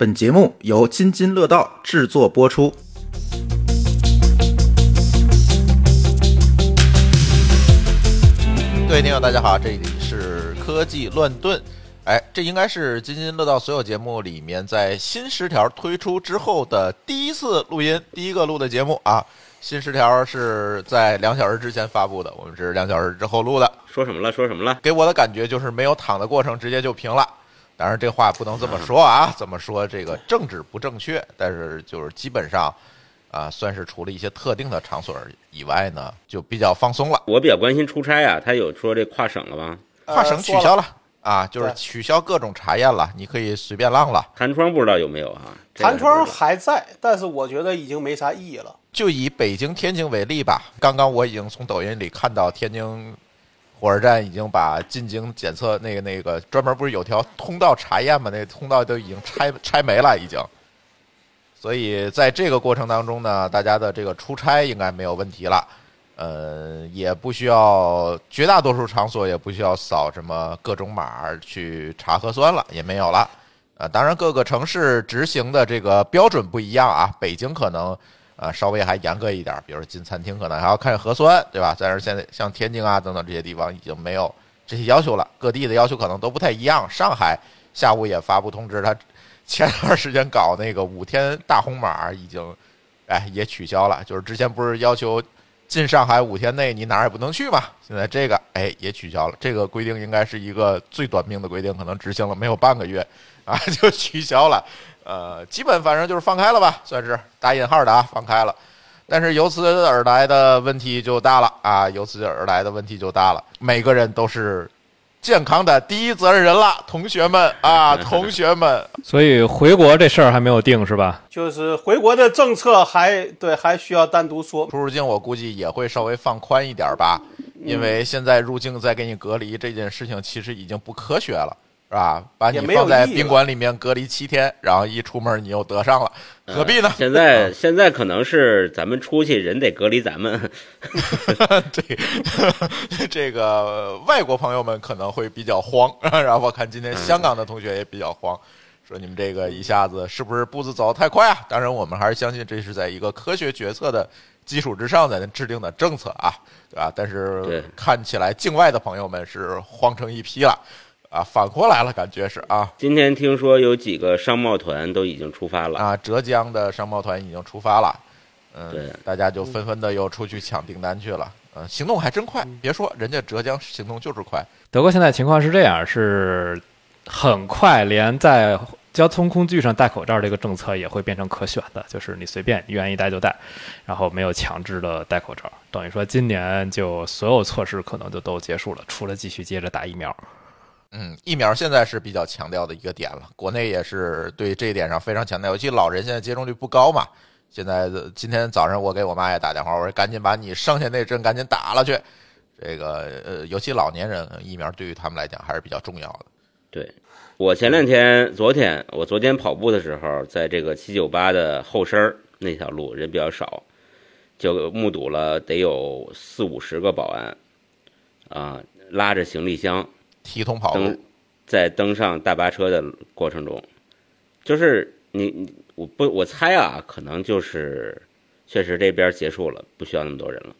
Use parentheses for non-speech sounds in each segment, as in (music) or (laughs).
本节目由津津乐道制作播出。各位听友，大家好，这里是科技乱炖。哎，这应该是津津乐道所有节目里面在新十条推出之后的第一次录音，第一个录的节目啊。新十条是在两小时之前发布的，我们是两小时之后录的。说什么了？说什么了？给我的感觉就是没有躺的过程，直接就平了。当然，这话不能这么说啊，这么说这个政治不正确？但是就是基本上，啊，算是除了一些特定的场所以外呢，就比较放松了。我比较关心出差啊，他有说这跨省了吗？跨省取消了啊，就是取消各种查验了，你可以随便浪了。弹窗不知道有没有啊？弹窗还在，但是我觉得已经没啥意义了。就以北京、天津为例吧，刚刚我已经从抖音里看到天津火车站已经把进京检测那个那个专门不是有条通道查验吗？那通道都已经拆拆没了，已经。所以在这个过程当中呢，大家的这个出差应该没有问题了，呃，也不需要绝大多数场所也不需要扫什么各种码去查核酸了，也没有了。啊，当然各个城市执行的这个标准不一样啊，北京可能。啊，稍微还严格一点，比如说进餐厅可能还要看核酸，对吧？但是现在像天津啊等等这些地方已经没有这些要求了，各地的要求可能都不太一样。上海下午也发布通知，他前段时间搞那个五天大红码已经，哎，也取消了。就是之前不是要求进上海五天内你哪儿也不能去嘛？现在这个哎也取消了，这个规定应该是一个最短命的规定，可能执行了没有半个月啊 (laughs) 就取消了。呃，基本反正就是放开了吧，算是打引号的啊，放开了。但是由此而来的问题就大了啊，由此而来的问题就大了。每个人都是健康的第一责任人了，同学们啊，(laughs) 同学们。所以回国这事儿还没有定是吧？就是回国的政策还对，还需要单独说。出入境我估计也会稍微放宽一点吧，因为现在入境再给你隔离这件事情其实已经不科学了。是吧？把你放在宾馆里面隔离七天，然后一出门你又得上了，何必呢？现在现在可能是咱们出去人得隔离咱们。(laughs) 对，(laughs) 这个外国朋友们可能会比较慌。然后我看今天香港的同学也比较慌，说你们这个一下子是不是步子走得太快啊？当然，我们还是相信这是在一个科学决策的基础之上在制定的政策啊，对吧？但是看起来境外的朋友们是慌成一批了。啊，反过来了，感觉是啊。今天听说有几个商贸团都已经出发了啊，浙江的商贸团已经出发了，嗯，对，大家就纷纷的又出去抢订单去了，嗯，行动还真快。别说人家浙江行动就是快。德国现在情况是这样，是很快，连在交通工具上戴口罩这个政策也会变成可选的，就是你随便，愿意戴就戴，然后没有强制的戴口罩。等于说今年就所有措施可能就都结束了，除了继续接着打疫苗。嗯，疫苗现在是比较强调的一个点了，国内也是对这一点上非常强调。尤其老人现在接种率不高嘛，现在今天早上我给我妈也打电话，我说赶紧把你剩下那针赶紧打了去。这个呃，尤其老年人疫苗对于他们来讲还是比较重要的。对，我前两天、昨天，我昨天跑步的时候，在这个七九八的后身那条路人比较少，就目睹了得有四五十个保安啊，拉着行李箱。提桶跑路，在登上大巴车的过程中，就是你你我不我猜啊，可能就是确实这边结束了，不需要那么多人了。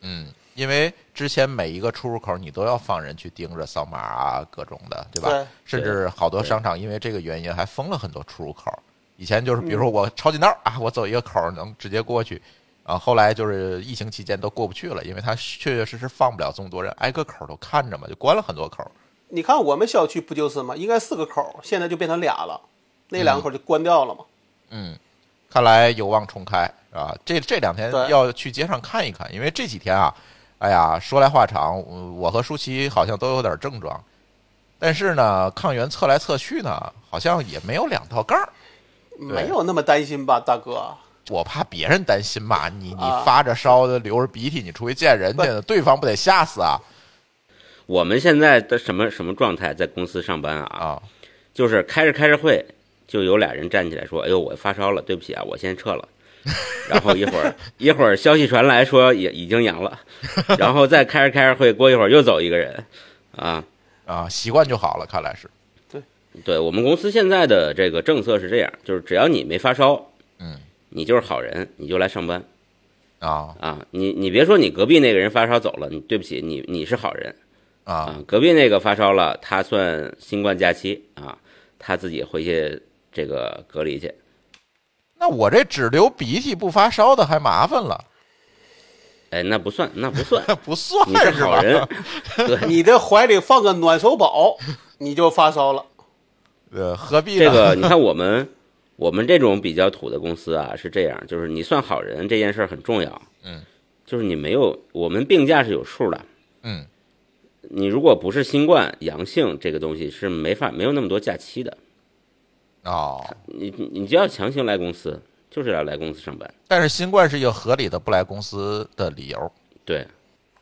嗯，因为之前每一个出入口你都要放人去盯着扫码啊，各种的，对吧？甚至好多商场因为这个原因还封了很多出入口。以前就是比如说我抄近道啊，我走一个口能直接过去啊。后来就是疫情期间都过不去了，因为他确确实实放不了这么多人，挨个口都看着嘛，就关了很多口。你看我们小区不就是吗？应该四个口，现在就变成俩了，那两个口就关掉了嘛。嗯，看来有望重开啊！这这两天要去街上看一看，因为这几天啊，哎呀，说来话长，我和舒淇好像都有点症状，但是呢，抗原测来测去呢，好像也没有两道杠，没有那么担心吧，大哥？我怕别人担心嘛，你你发着烧的，流着鼻涕，你出去见人家呢，对方不得吓死啊？我们现在的什么什么状态？在公司上班啊？啊，就是开着开着会，就有俩人站起来说：“哎呦，我发烧了，对不起啊，我先撤了。(laughs) ”然后一会儿一会儿消息传来说也已经阳了，(laughs) 然后再开着开着会，过一会儿又走一个人，啊啊，习惯就好了，看来是。对，对我们公司现在的这个政策是这样，就是只要你没发烧，嗯，你就是好人，你就来上班啊啊。你你别说你隔壁那个人发烧走了，你对不起，你你是好人啊啊。隔壁那个发烧了，他算新冠假期啊，他自己回去这个隔离去。那我这只流鼻涕不发烧的还麻烦了，哎，那不算，那不算，(laughs) 不算你是是吧？好人。(laughs) 对，你的怀里放个暖手宝，你就发烧了。呃，何必呢？这个你看我们我们这种比较土的公司啊是这样，就是你算好人这件事儿很重要。嗯，就是你没有我们病假是有数的。嗯，你如果不是新冠阳性这个东西是没法没有那么多假期的，哦，你你你就要强行来公司，就是要来公司上班。但是新冠是一个合理的不来公司的理由。对，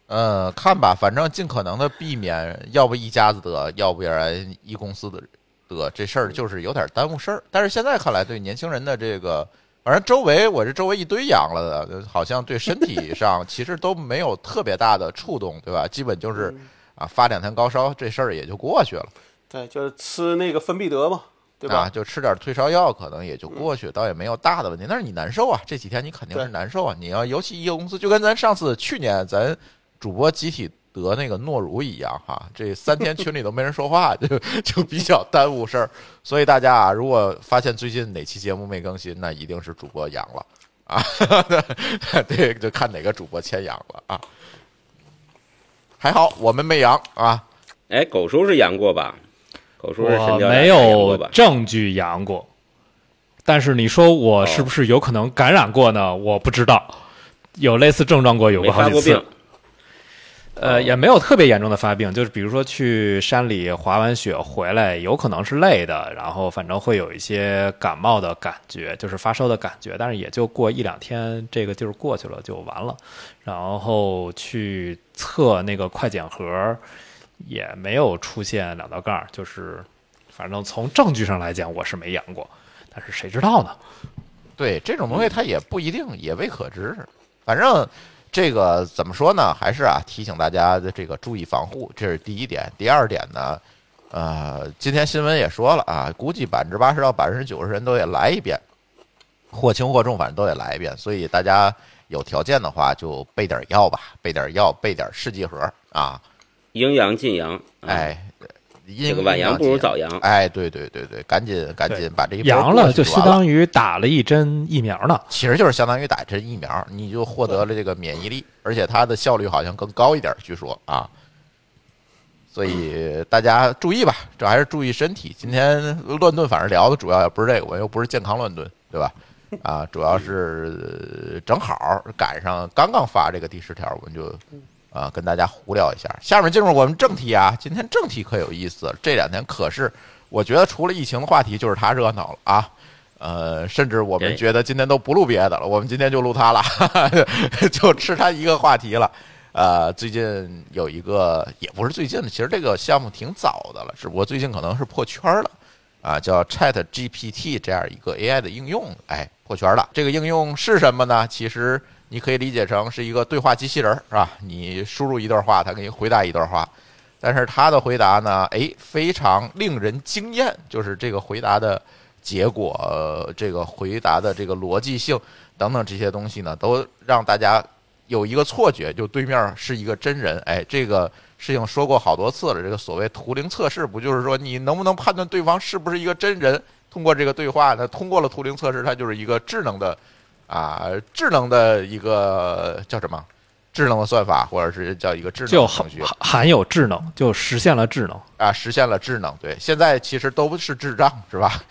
呃，看吧，反正尽可能的避免，要不一家子得，要不然一公司的得，这事儿就是有点耽误事儿。但是现在看来，对年轻人的这个，反正周围我这周围一堆阳了的，好像对身体上其实都没有特别大的触动，对吧？基本就是啊发两天高烧，这事儿也就过去了，对，就是吃那个芬必得嘛，对啊，吧？就吃点退烧药，可能也就过去，倒也没有大的问题。但是你难受啊，这几天你肯定是难受啊。你要尤其一个公司，就跟咱上次去年咱主播集体得那个诺如一样哈，这三天群里都没人说话，就就比较耽误事儿。所以大家啊，如果发现最近哪期节目没更新，那一定是主播阳了啊，(laughs) 对，就看哪个主播先阳了啊。还好我们没阳啊，哎，狗叔是阳过吧？狗叔是神我雕没有？证据阳过，但是你说我是不是有可能感染过呢？我不知道，有类似症状过，有没过好几次。呃，也没有特别严重的发病，就是比如说去山里滑完雪回来，有可能是累的，然后反正会有一些感冒的感觉，就是发烧的感觉，但是也就过一两天，这个劲儿过去了就完了。然后去测那个快检盒，也没有出现两道杠，就是反正从证据上来讲，我是没阳过，但是谁知道呢？对这种东西，它也不一定，也未可知。反正这个怎么说呢？还是啊，提醒大家的这个注意防护，这是第一点。第二点呢，呃，今天新闻也说了啊，估计百分之八十到百分之九十人都得来一遍，或轻或重，反正都得来一遍。所以大家有条件的话，就备点药吧，备点药，备点试剂盒啊。阴阳尽阳，啊，哎，这个晚阳不如早阳。哎，对对对对，赶紧赶紧把这一波阳了就相当于打了一针疫苗呢。其实就是相当于打一针疫苗，你就获得了这个免疫力，而且它的效率好像更高一点，据说啊。所以大家注意吧，这还是注意身体。今天乱炖，反正聊的主要也不是这个，我又不是健康乱炖，对吧？(laughs) 啊，主要是呃正好赶上刚刚发这个第十条，我们就啊跟大家胡聊一下。下面进入我们正题啊，今天正题可有意思了，这两天可是我觉得除了疫情的话题，就是它热闹了啊。呃，甚至我们觉得今天都不录别的了，我们今天就录它了，(laughs) 就吃它一个话题了。呃，最近有一个，也不是最近的，其实这个项目挺早的了，只不过最近可能是破圈了啊，叫 Chat GPT 这样一个 AI 的应用，哎，破圈了。这个应用是什么呢？其实你可以理解成是一个对话机器人，是吧？你输入一段话，它给你回答一段话，但是它的回答呢，哎，非常令人惊艳，就是这个回答的结果、呃这个回答的这个逻辑性等等这些东西呢，都让大家有一个错觉，就对面是一个真人。哎，这个事情说过好多次了。这个所谓图灵测试，不就是说你能不能判断对方是不是一个真人？通过这个对话它，通过了图灵测试，它就是一个智能的啊，智能的一个叫什么？智能的算法，或者是叫一个智能就含的程序含含有智能，就实现了智能。啊，实现了智能。对，现在其实都是智障，是吧？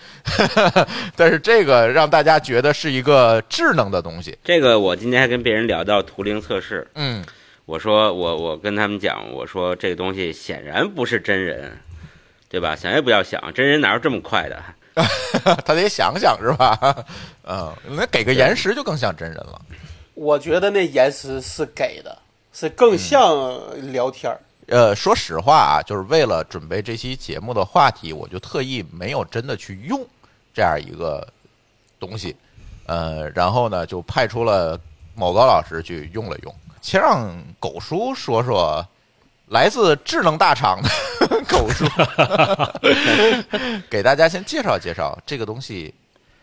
(laughs) 但是这个让大家觉得是一个智能的东西。这个我今天还跟别人聊到图灵测试，嗯，我说我我跟他们讲，我说这个东西显然不是真人，对吧？想也不要想，真人哪有这么快的？(laughs) 他得想想是吧？(laughs) 嗯，那给个延时就更像真人了。我觉得那延时是给的，是更像聊天儿。呃，说实话啊，就是为了准备这期节目的话题，我就特意没有真的去用这样一个东西，呃，然后呢，就派出了某高老师去用了用。先让狗叔说说来自智能大厂的 (laughs) 口述，(laughs) 给大家先介绍介绍这个东西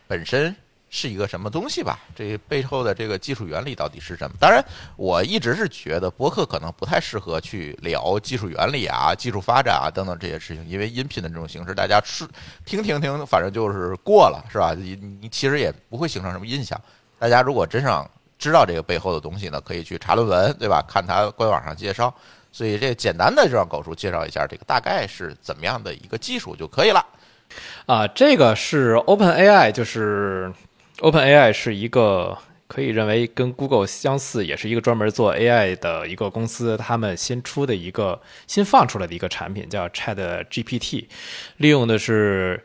本身是一个什么东西吧？这背后的这个技术原理到底是什么？当然，我一直是觉得播客可能不太适合去聊技术原理啊、技术发展啊等等这些事情，因为音频的这种形式，大家是听听听，反正就是过了，是吧？你你其实也不会形成什么印象。大家如果真想知道这个背后的东西呢，可以去查论文，对吧？看它官网上介绍。所以这简单的就让狗叔介绍一下这个大概是怎么样的一个技术就可以了。啊，这个是 Open AI，就是 Open AI 是一个可以认为跟 Google 相似，也是一个专门做 AI 的一个公司，他们新出的一个新放出来的一个产品叫 Chat GPT，利用的是。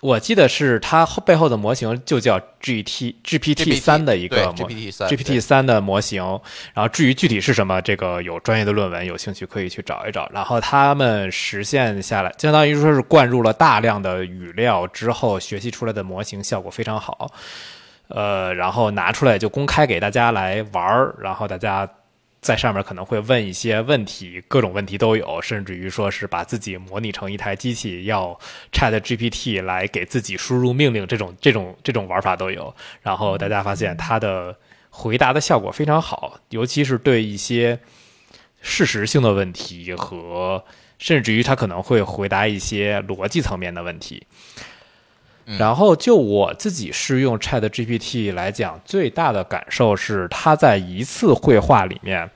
我记得是它背后的模型就叫 G T G P T 三的一个模 G P T 三 G P T 三的模型。然后至于具体是什么，这个有专业的论文，有兴趣可以去找一找。然后他们实现下来，相当于说是灌入了大量的语料之后，学习出来的模型效果非常好。呃，然后拿出来就公开给大家来玩儿，然后大家。在上面可能会问一些问题，各种问题都有，甚至于说是把自己模拟成一台机器，要 Chat GPT 来给自己输入命令，这种这种这种玩法都有。然后大家发现它的回答的效果非常好，尤其是对一些事实性的问题和甚至于它可能会回答一些逻辑层面的问题。然后就我自己是用 Chat GPT 来讲，最大的感受是它在一次绘画里面，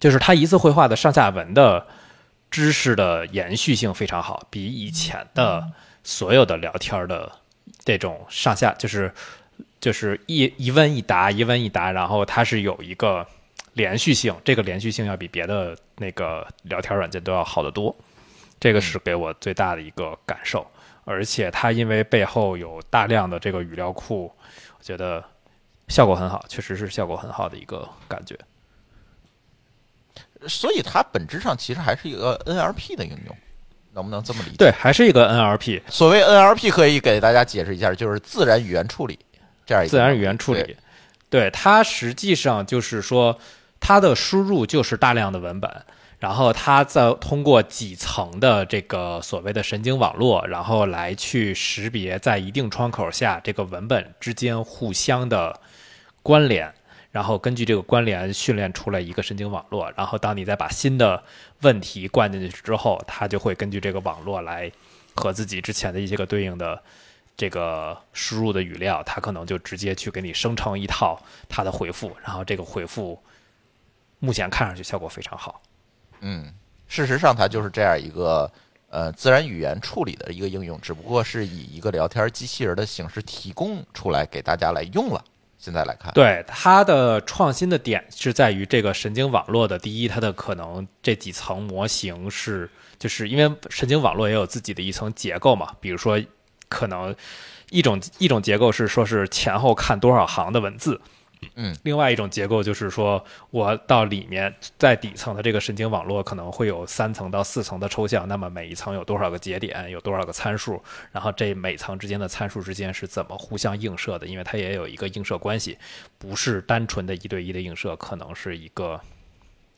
就是它一次绘画的上下文的知识的延续性非常好，比以前的所有的聊天的这种上下就是就是一一问一答一问一答，然后它是有一个连续性，这个连续性要比别的那个聊天软件都要好得多，这个是给我最大的一个感受。而且它因为背后有大量的这个语料库，我觉得效果很好，确实是效果很好的一个感觉。所以它本质上其实还是一个 NLP 的应用，能不能这么理解？对，还是一个 NLP。所谓 NLP，可以给大家解释一下，就是自然语言处理这样一个自然语言处理。对它实际上就是说，它的输入就是大量的文本。然后它再通过几层的这个所谓的神经网络，然后来去识别在一定窗口下这个文本之间互相的关联，然后根据这个关联训练出来一个神经网络。然后当你再把新的问题灌进去之后，它就会根据这个网络来和自己之前的一些个对应的这个输入的语料，它可能就直接去给你生成一套它的回复。然后这个回复目前看上去效果非常好。嗯，事实上，它就是这样一个呃自然语言处理的一个应用，只不过是以一个聊天机器人的形式提供出来给大家来用了。现在来看，对它的创新的点是在于这个神经网络的第一，它的可能这几层模型是，就是因为神经网络也有自己的一层结构嘛，比如说可能一种一种结构是说是前后看多少行的文字。嗯，另外一种结构就是说，我到里面在底层的这个神经网络可能会有三层到四层的抽象，那么每一层有多少个节点，有多少个参数，然后这每层之间的参数之间是怎么互相映射的？因为它也有一个映射关系，不是单纯的一对一的映射，可能是一个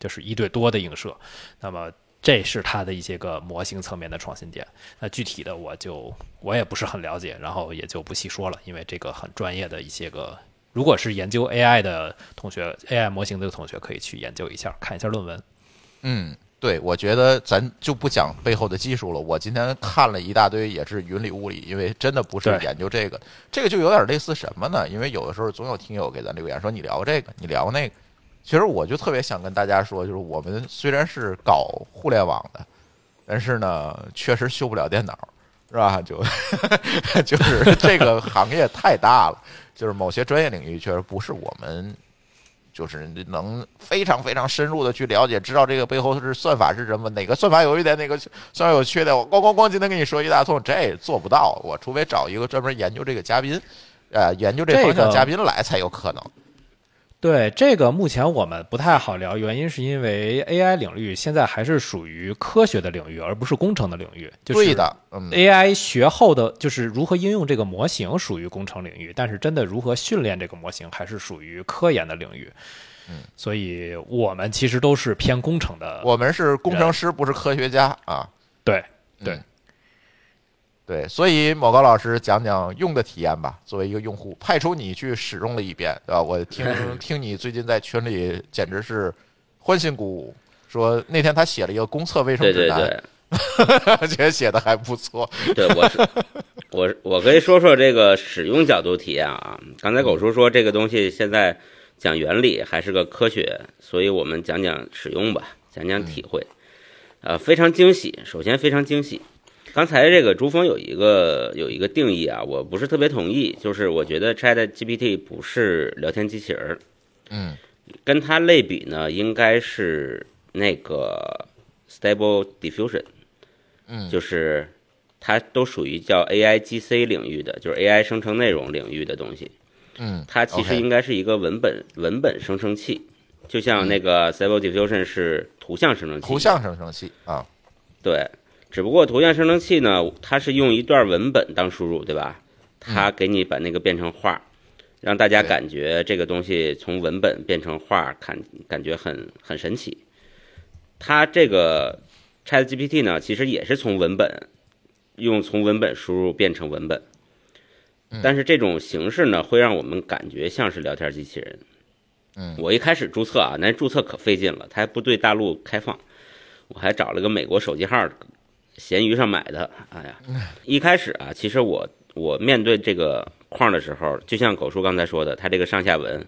就是一对多的映射。那么这是它的一些个模型层面的创新点。那具体的我就我也不是很了解，然后也就不细说了，因为这个很专业的一些个。如果是研究 AI 的同学，AI 模型的同学可以去研究一下，看一下论文。嗯，对，我觉得咱就不讲背后的技术了。我今天看了一大堆，也是云里雾里，因为真的不是研究这个。这个就有点类似什么呢？因为有的时候总有听友给咱留言说你聊这个，你聊那个。其实我就特别想跟大家说，就是我们虽然是搞互联网的，但是呢，确实修不了电脑，是吧？就 (laughs) 就是这个行业太大了。就是某些专业领域确实不是我们，就是能非常非常深入的去了解，知道这个背后是算法是什么，哪个算法有一点，哪个算法有缺点，我咣咣咣今天跟你说一大通，这做不到。我除非找一个专门研究这个嘉宾，呃，研究这方向嘉宾来才有可能。对这个，目前我们不太好聊，原因是因为 AI 领域现在还是属于科学的领域，而不是工程的领域。就是对的，嗯，AI 学后的就是如何应用这个模型属于工程领域，但是真的如何训练这个模型还是属于科研的领域。嗯，所以我们其实都是偏工程的。我们是工程师，不是科学家啊。对对嗯对，所以某高老师讲讲用的体验吧。作为一个用户，派出你去使用了一遍，对吧？我听 (laughs) 听你最近在群里简直是欢欣鼓舞，说那天他写了一个公测卫生对对指南，对，(laughs) 觉得写的还不错。对，我是我我可以说说这个使用角度体验啊。刚才狗叔说这个东西现在讲原理还是个科学，所以我们讲讲使用吧，讲讲体会。呃，非常惊喜，首先非常惊喜。刚才这个朱峰有一个有一个定义啊，我不是特别同意，就是我觉得 Chat GPT 不是聊天机器人儿，嗯。跟它类比呢，应该是那个 Stable Diffusion。嗯，就是它都属于叫 AI GC 领域的，就是 AI 生成内容领域的东西。嗯，它其实应该是一个文本文本生成器，就像那个 Stable Diffusion 是图像生成器。图像生成器啊，对，只不过图像生成器呢，它是用一段文本当输入，对吧？它给你把那个变成画，让大家感觉这个东西从文本变成画，看感觉很很神奇。它这个 Chat GPT 呢，其实也是从文本用从文本输入变成文本，但是这种形式呢，会让我们感觉像是聊天机器人。嗯我一开始注册啊，那注册可费劲了，它还不对大陆开放，我还找了个美国手机号，闲鱼上买的。哎呀，(laughs) 一开始啊，其实我我面对这个框的时候，就像狗叔刚才说的，它这个上下文，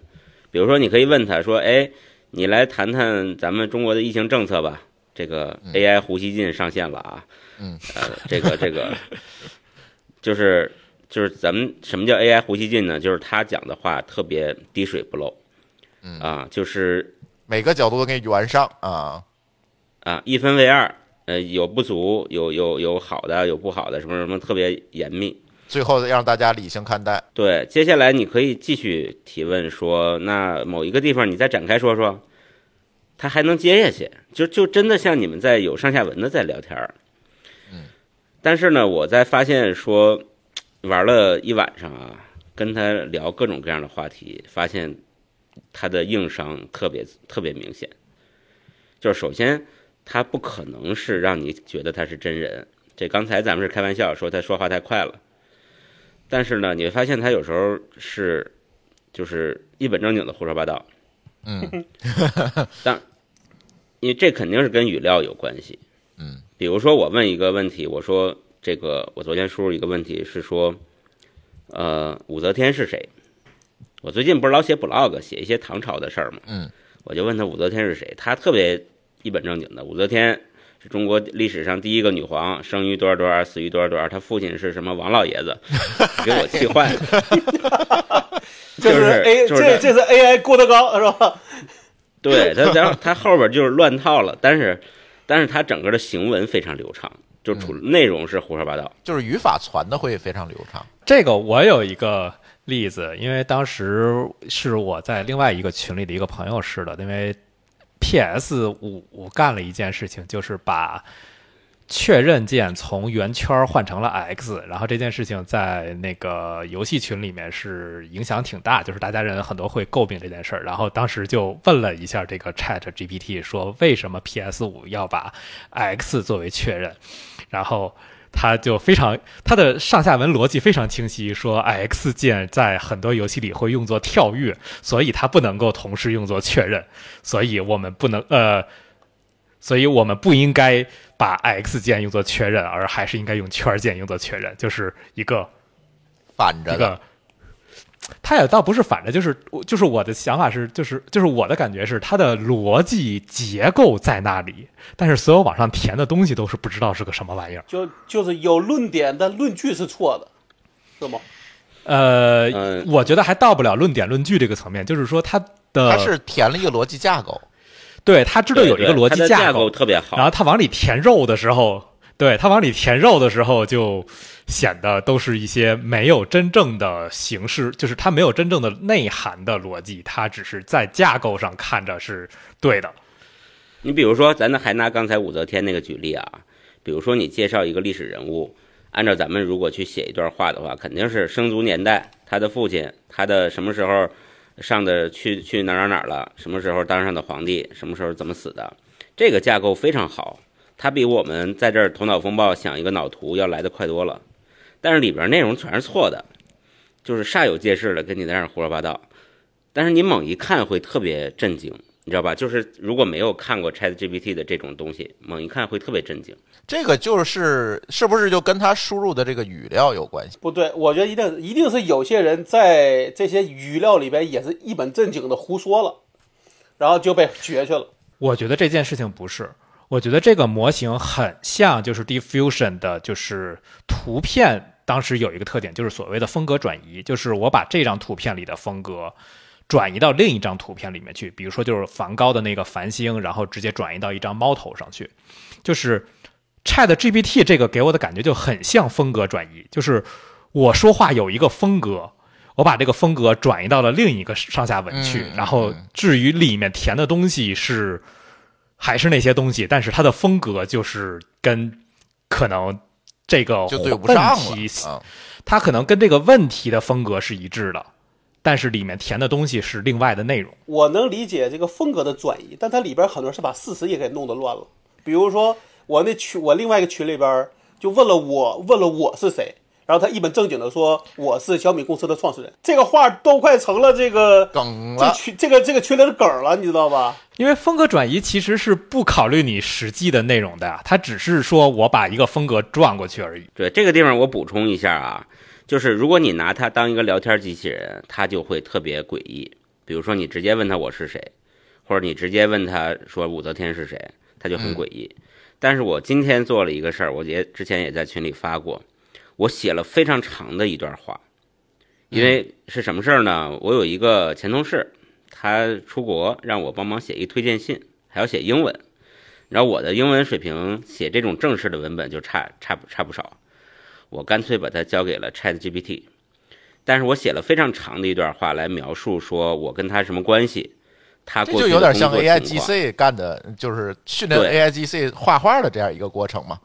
比如说你可以问他说，哎，你来谈谈咱们中国的疫情政策吧。这个 AI 胡锡进上线了啊，嗯，呃，这个这个就是就是咱们什么叫 AI 胡锡进呢？就是他讲的话特别滴水不漏，嗯啊，就是每个角度都给你圆上啊。啊，一分为二，呃，有不足，有有有好的，有不好的，什么什么特别严密。最后让大家理性看待。对，接下来你可以继续提问说，那某一个地方你再展开说说，他还能接下去，就就真的像你们在有上下文的在聊天儿。嗯，但是呢，我在发现说，玩了一晚上啊，跟他聊各种各样的话题，发现他的硬伤特别特别明显。就是首先，他不可能是让你觉得他是真人。这刚才咱们是开玩笑说他说话太快了。但是呢，你会发现他有时候是就是一本正经的胡说八道，(laughs) 嗯因为这肯定是跟语料有关系。嗯，比如说我问一个问题，我说这个我昨天输入一个问题是说，呃，武则天是谁？我最近不是老写 blog 写一些唐朝的事儿嘛？嗯，我就问他武则天是谁，他特别一本正经的，武则天是中国历史上第一个女皇，生于多少多少，死于多少多少，她父亲是什么王老爷子，给我气坏了。就是 A 就是这这是 AI 郭德纲是吧？(laughs) 对他，然后他后边就是乱套了，但是，但是他整个的行文非常流畅，就除内容是胡说八道。就是语法传的会非常流畅。这个我有一个例子，因为当时是我在另外一个群里的一个朋友试的，因为 PS 五干了一件事情，就是把确认键从圆圈换成了 X，然后这件事情在那个游戏群里面是影响挺大，就是大家人很多会诟病这件事儿。然后当时就问了一下这个 Chat GPT，说为什么 PS 五要把 X 作为确认，然后。他就非常，他的上下文逻辑非常清晰，说 X 键在很多游戏里会用作跳跃，所以它不能够同时用作确认，所以我们不能呃，所以我们不应该把 X 键用作确认，而还是应该用圈键用作确认，就是一个反着的，一个。它也倒不是反着，就是就是我的想法是，就是就是我的感觉是，它的逻辑结构在那里，但是所有往上填的东西都是不知道是个什么玩意儿。就就是有论点，但论据是错的，是吗？呃，嗯我觉得还到不了论点论据这个层面，就是说它的它是填了一个逻辑架构。对他知道有一个逻辑架构，特别好。然后他往里填肉的时候，对他往里填肉的时候，就显得都是一些没有真正的形式，就是它没有真正的内涵的逻辑，它只是在架构上看着是对的。你比如说，咱还拿刚才武则天那个举例啊，比如说你介绍一个历史人物，按照咱们如果去写一段话的话，肯定是生卒年代，他的父亲，他的什么时候上的去去哪儿哪儿哪儿了，什么时候当上的皇帝，什么时候怎么死的，这个架构非常好，它比我们在这儿头脑风暴想一个脑图要来的快多了，但是里边内容全是错的，就是煞有介事的跟你在那儿胡说八道，但是你猛一看会特别震惊。你知道吧？就是如果没有看过 Chat GPT 的这种东西，猛一看会特别震惊。这个就是是不是就跟他输入的这个语料有关系？不对，我觉得一定一定是有些人在这些语料里边也是一本正经的胡说了，然后就被撅去了。我觉得这件事情不是，我觉得这个模型很像就是 Diffusion 的，就是图片当时有一个特点，就是所谓的风格转移，就是我把这张图片里的风格。转移到另一张图片里面去，比如说就是梵高的那个繁星，然后直接转移到一张猫头上去。就是 Chat GPT 这个给我的感觉就很像风格转移，就是我说话有一个风格，我把这个风格转移到了另一个上下文去，然后至于里面填的东西是还是那些东西，但是它的风格就是跟可能这个就对不上了，它可能跟这个问题的风格是一致的。但是里面填的东西是另外的内容。我能理解这个风格的转移，但它里边很多是把事实也给弄得乱了。比如说我那群，我另外一个群里边就问了我，问了我是谁，然后他一本正经的说我是小米公司的创始人。这个话都快成了这个梗了，这群这个这个群里的梗了，你知道吧？因为风格转移其实是不考虑你实际的内容的呀，他只是说我把一个风格转过去而已。对这个地方我补充一下啊。就是如果你拿它当一个聊天机器人，它就会特别诡异。比如说你直接问他我是谁，或者你直接问他说武则天是谁，他就很诡异。但是我今天做了一个事儿，我也之前也在群里发过，我写了非常长的一段话。因为是什么事儿呢？我有一个前同事，他出国让我帮忙写一推荐信，还要写英文。然后我的英文水平写这种正式的文本就差差差不少。我干脆把它交给了 Chat GPT，但是我写了非常长的一段话来描述说我跟他什么关系，他这就有点像 A I G C 干的，就是训练 A I G C 画画的这样一个过程嘛。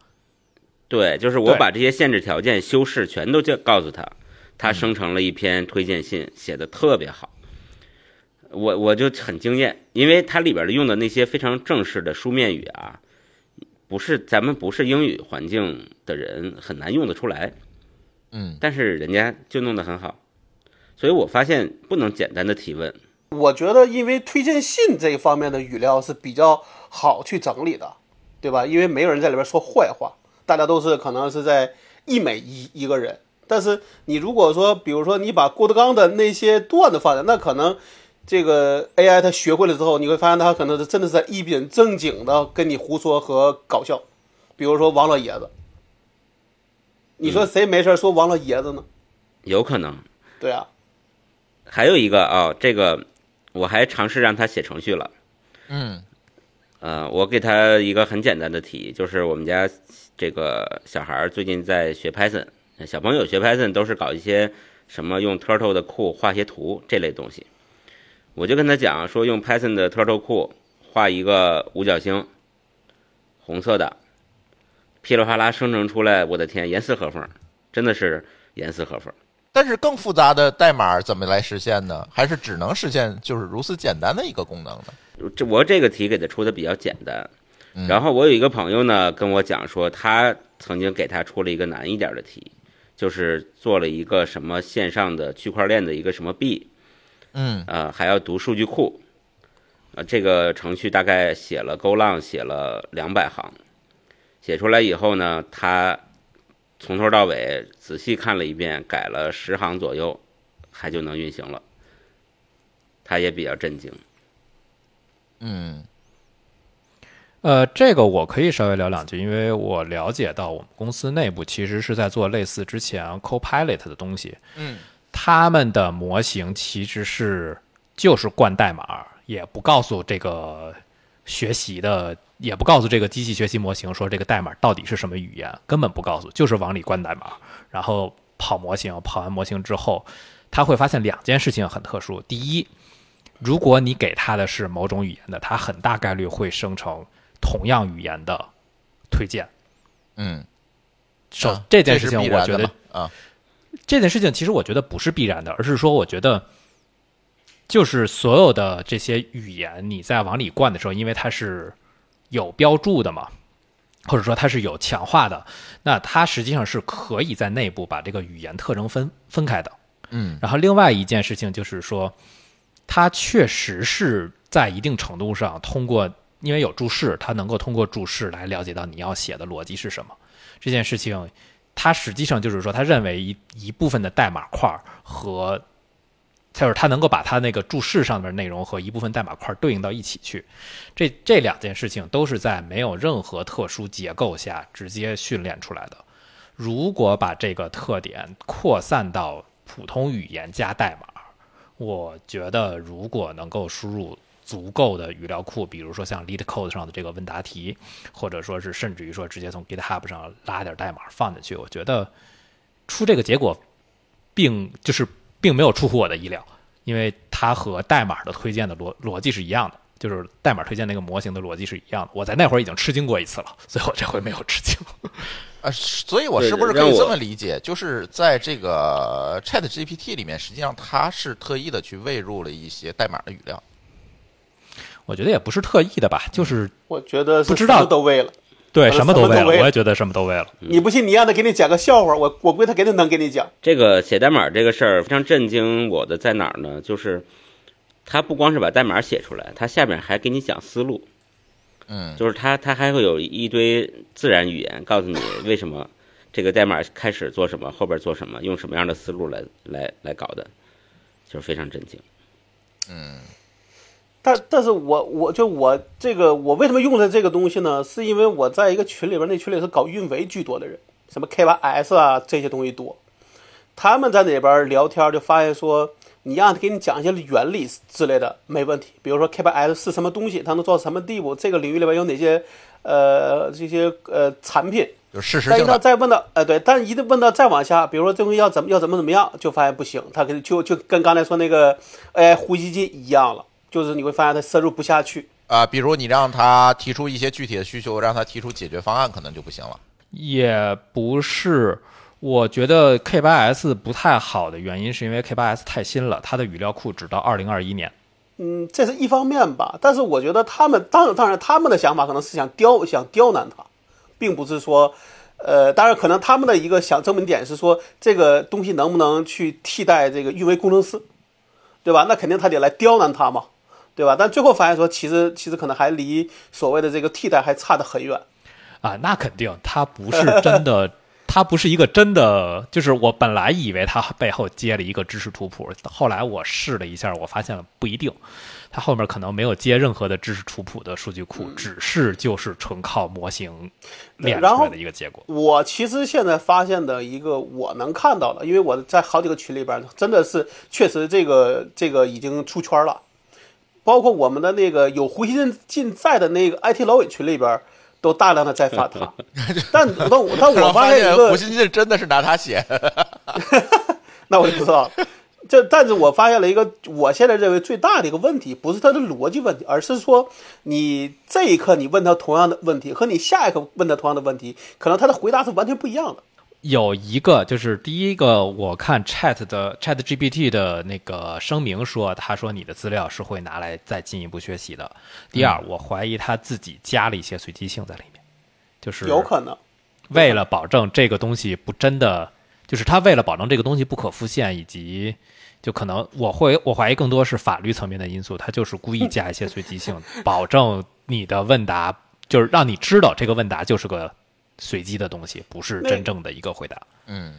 对，就是我把这些限制条件修饰全都叫告诉他，他生成了一篇推荐信，写的特别好。我我就很惊艳，因为它里边的用的那些非常正式的书面语啊。不是咱们不是英语环境的人很难用得出来，嗯，但是人家就弄得很好，所以我发现不能简单的提问。我觉得因为推荐信这一方面的语料是比较好去整理的，对吧？因为没有人在里边说坏话，大家都是可能是在一美一一个人。但是你如果说，比如说你把郭德纲的那些段子放在，那可能。这个 AI 它学会了之后，你会发现它可能是真的是在一本正经的跟你胡说和搞笑。比如说王老爷子，你说谁没事说王老爷子呢？有可能。对啊。还有一个啊，这个我还尝试让他写程序了。嗯。呃，我给他一个很简单的题，就是我们家这个小孩最近在学 Python，小朋友学 Python 都是搞一些什么用 Turtle 的库画些图这类东西。我就跟他讲说，用 Python 的 Turtle 库画一个五角星，红色的，噼里啪啦生成出来，我的天，严丝合缝，真的是严丝合缝。但是更复杂的代码怎么来实现呢？还是只能实现就是如此简单的一个功能呢？这我这个题给他出的比较简单，然后我有一个朋友呢跟我讲说，他曾经给他出了一个难一点的题，就是做了一个什么线上的区块链的一个什么币。嗯，呃，还要读数据库，呃，这个程序大概写了 Go 浪写了两百行，写出来以后呢，他从头到尾仔细看了一遍，改了十行左右，还就能运行了。他也比较震惊。嗯，呃，这个我可以稍微聊两句，因为我了解到我们公司内部其实是在做类似之前 Copilot 的东西。嗯。他们的模型其实是就是灌代码，也不告诉这个学习的，也不告诉这个机器学习模型说这个代码到底是什么语言，根本不告诉，就是往里灌代码，然后跑模型，跑完模型之后，他会发现两件事情很特殊。第一，如果你给他的是某种语言的，它很大概率会生成同样语言的推荐。嗯，首、啊这件事情，我觉得啊，这件事情其实我觉得不是必然的，而是说我觉得，就是所有的这些语言你在往里灌的时候，因为它是有标注的嘛，或者说它是有强化的，那它实际上是可以在内部把这个语言特征分分开的。嗯然后另外一件事情就是说，它确实是在一定程度上通过，因为有注释，它能够通过注释来了解到你要写的逻辑是什么。这件事情，它实际上就是说，他认为一一部分的代码块和，就是他能够把他那个注释上面内容和一部分代码块对应到一起去。这这两件事情都是在没有任何特殊结构下直接训练出来的。如果把这个特点扩散到普通语言加代码，我觉得如果能够输入足够的语料库，比如说像 LeetCode 上的这个问答题，或者说是甚至于说直接从 GitHub 上拉点代码放进去，我觉得出这个结果并就是并没有出乎我的意料，因为它和代码的推荐的逻逻辑是一样的。就是代码推荐那个模型的逻辑是一样的，我在那会儿已经吃惊过一次了，所以我这回没有吃惊。啊，(laughs) 所以我是不是可以这么理解？就是在这个 Chat GPT 里面，实际上它是特意的去喂入了一些代码的语料。我觉得也不是特意的吧，就是我觉得不知道都为了。对什么都为了，我也觉得什么都为了。你不信，你让他给你讲个笑话，我我估计他肯定能给你讲。这个写代码这个事儿非常震惊我的在哪儿呢？就是他不光是把代码写出来，他下面还给你讲思路，嗯，就是他他还会有一堆自然语言告诉你为什么这个代码开始做什么，后边做什么，用什么样的思路来来来搞的，就是非常震惊。但但是我我就我这个我为什么用的这个东西呢？是因为我在一个群里边，那群里是搞运维居多的人，什么 K 8 S 啊这些东西多。他们在那边聊天就发现说，你让他给你讲一些原理之类的没问题，比如说 K 8 S 是什么东西，它能做到什么地步，这个领域里边有哪些呃这些呃产品，就事实但一到。再问到，呃，对，但一旦问到再往下，比如说这东西要怎么要怎么怎么样，就发现不行，它跟就就跟刚才说那个 AI 呼吸机一样了，就是你会发现它深入不下去。啊，比如你让他提出一些具体的需求，让他提出解决方案，可能就不行了。也不是，我觉得 K 8 S 不太好的原因是因为 K 8 S 太新了，它的语料库只到二零二一年。嗯，这是一方面吧，但是我觉得他们当然当然他们的想法可能是想刁想刁难他，并不是说，呃，当然可能他们的一个想证明点是说这个东西能不能去替代这个运维工程师，对吧？那肯定他得来刁难他嘛，对吧？但最后发现说，其实其实可能还离所谓的这个替代还差得很远。啊，那肯定，它不是真的，(laughs) 它不是一个真的，就是我本来以为它背后接了一个知识图谱，后来我试了一下，我发现了不一定，它后面可能没有接任何的知识图谱的数据库，只是就是纯靠模型练出来的一个结果。我其实现在发现的一个我能看到的，因为我在好几个群里边，真的是确实这个这个已经出圈了，包括我们的那个有胡锡进进在的那个 IT 老伟群里边，都大量的在发他。(laughs) 但但我但我发现一个胡，锡进真的是拿他写的。(laughs) 那我就不知道了。这，但是我发现了一个，我现在认为最大的一个问题，不是他的逻辑问题，而是说你这一刻你问他同样的问题，和你下一刻问他同样的问题，可能他的回答是完全不一样的。有一个就是第一个，我看 Chat 的 Chat GPT 的那个声明说，他说你的资料是会拿来再进一步学习的。第二，我怀疑他自己加了一些随机性在里面，就是有可能，为了保证这个东西不真的，就是他为了保证这个东西不可复现，以及就可能我会我怀疑更多是法律层面的因素，他就是故意加一些随机性，(laughs) 保证你的问答就是让你知道这个问答就是个随机的东西，不是真正的一个回答。嗯，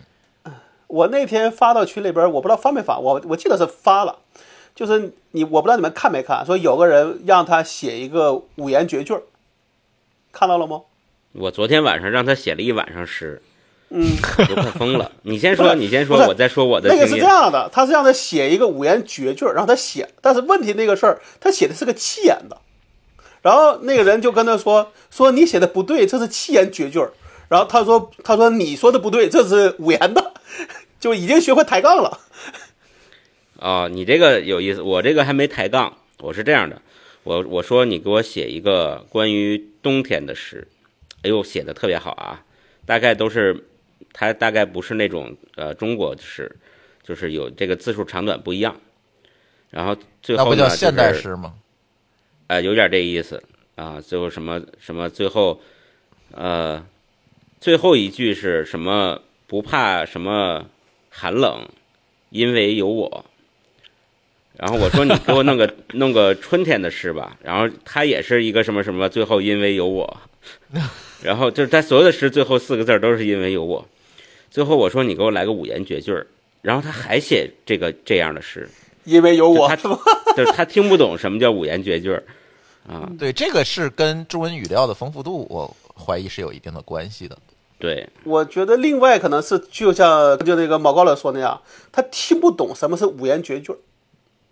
我那天发到群里边，我不知道发没发，我我记得是发了，就是你我不知道你们看没看，说有个人让他写一个五言绝句，看到了吗？我昨天晚上让他写了一晚上诗，嗯，(laughs) 我都快疯了。你先说，你先说我再说我的那个是。这样的，他是让他写一个五言绝句儿，让他写，但是问题那个事儿，他写的是个七言的，然后那个人就跟他说说你写的不对，这是七言绝句儿。然后他说他说你说的不对，这是五言的，就已经学会抬杠了。哦，你这个有意思，我这个还没抬杠，我是这样的，我我说你给我写一个关于冬天的诗，哎呦，写的特别好啊，大概都是，它大概不是那种呃中国诗，就是有这个字数长短不一样，然后最那后呢，不叫现代就是诗吗？呃，有点这意思啊。最后什么什么，最后，呃，最后一句是什么？不怕什么寒冷，因为有我。然后我说你给我弄个弄个春天的诗吧。然后他也是一个什么什么，最后因为有我。(laughs) 然后就是他所有的诗最后四个字儿都是因为有我。最后我说你给我来个五言绝句儿。然后他还写这个这样的诗，因为有我他，就是他听不懂什么叫五言绝句儿啊。对，这个是跟中文语料的丰富度，我怀疑是有一定的关系的。对，我觉得另外可能是就像就那个毛高乐说那样，他听不懂什么是五言绝句儿，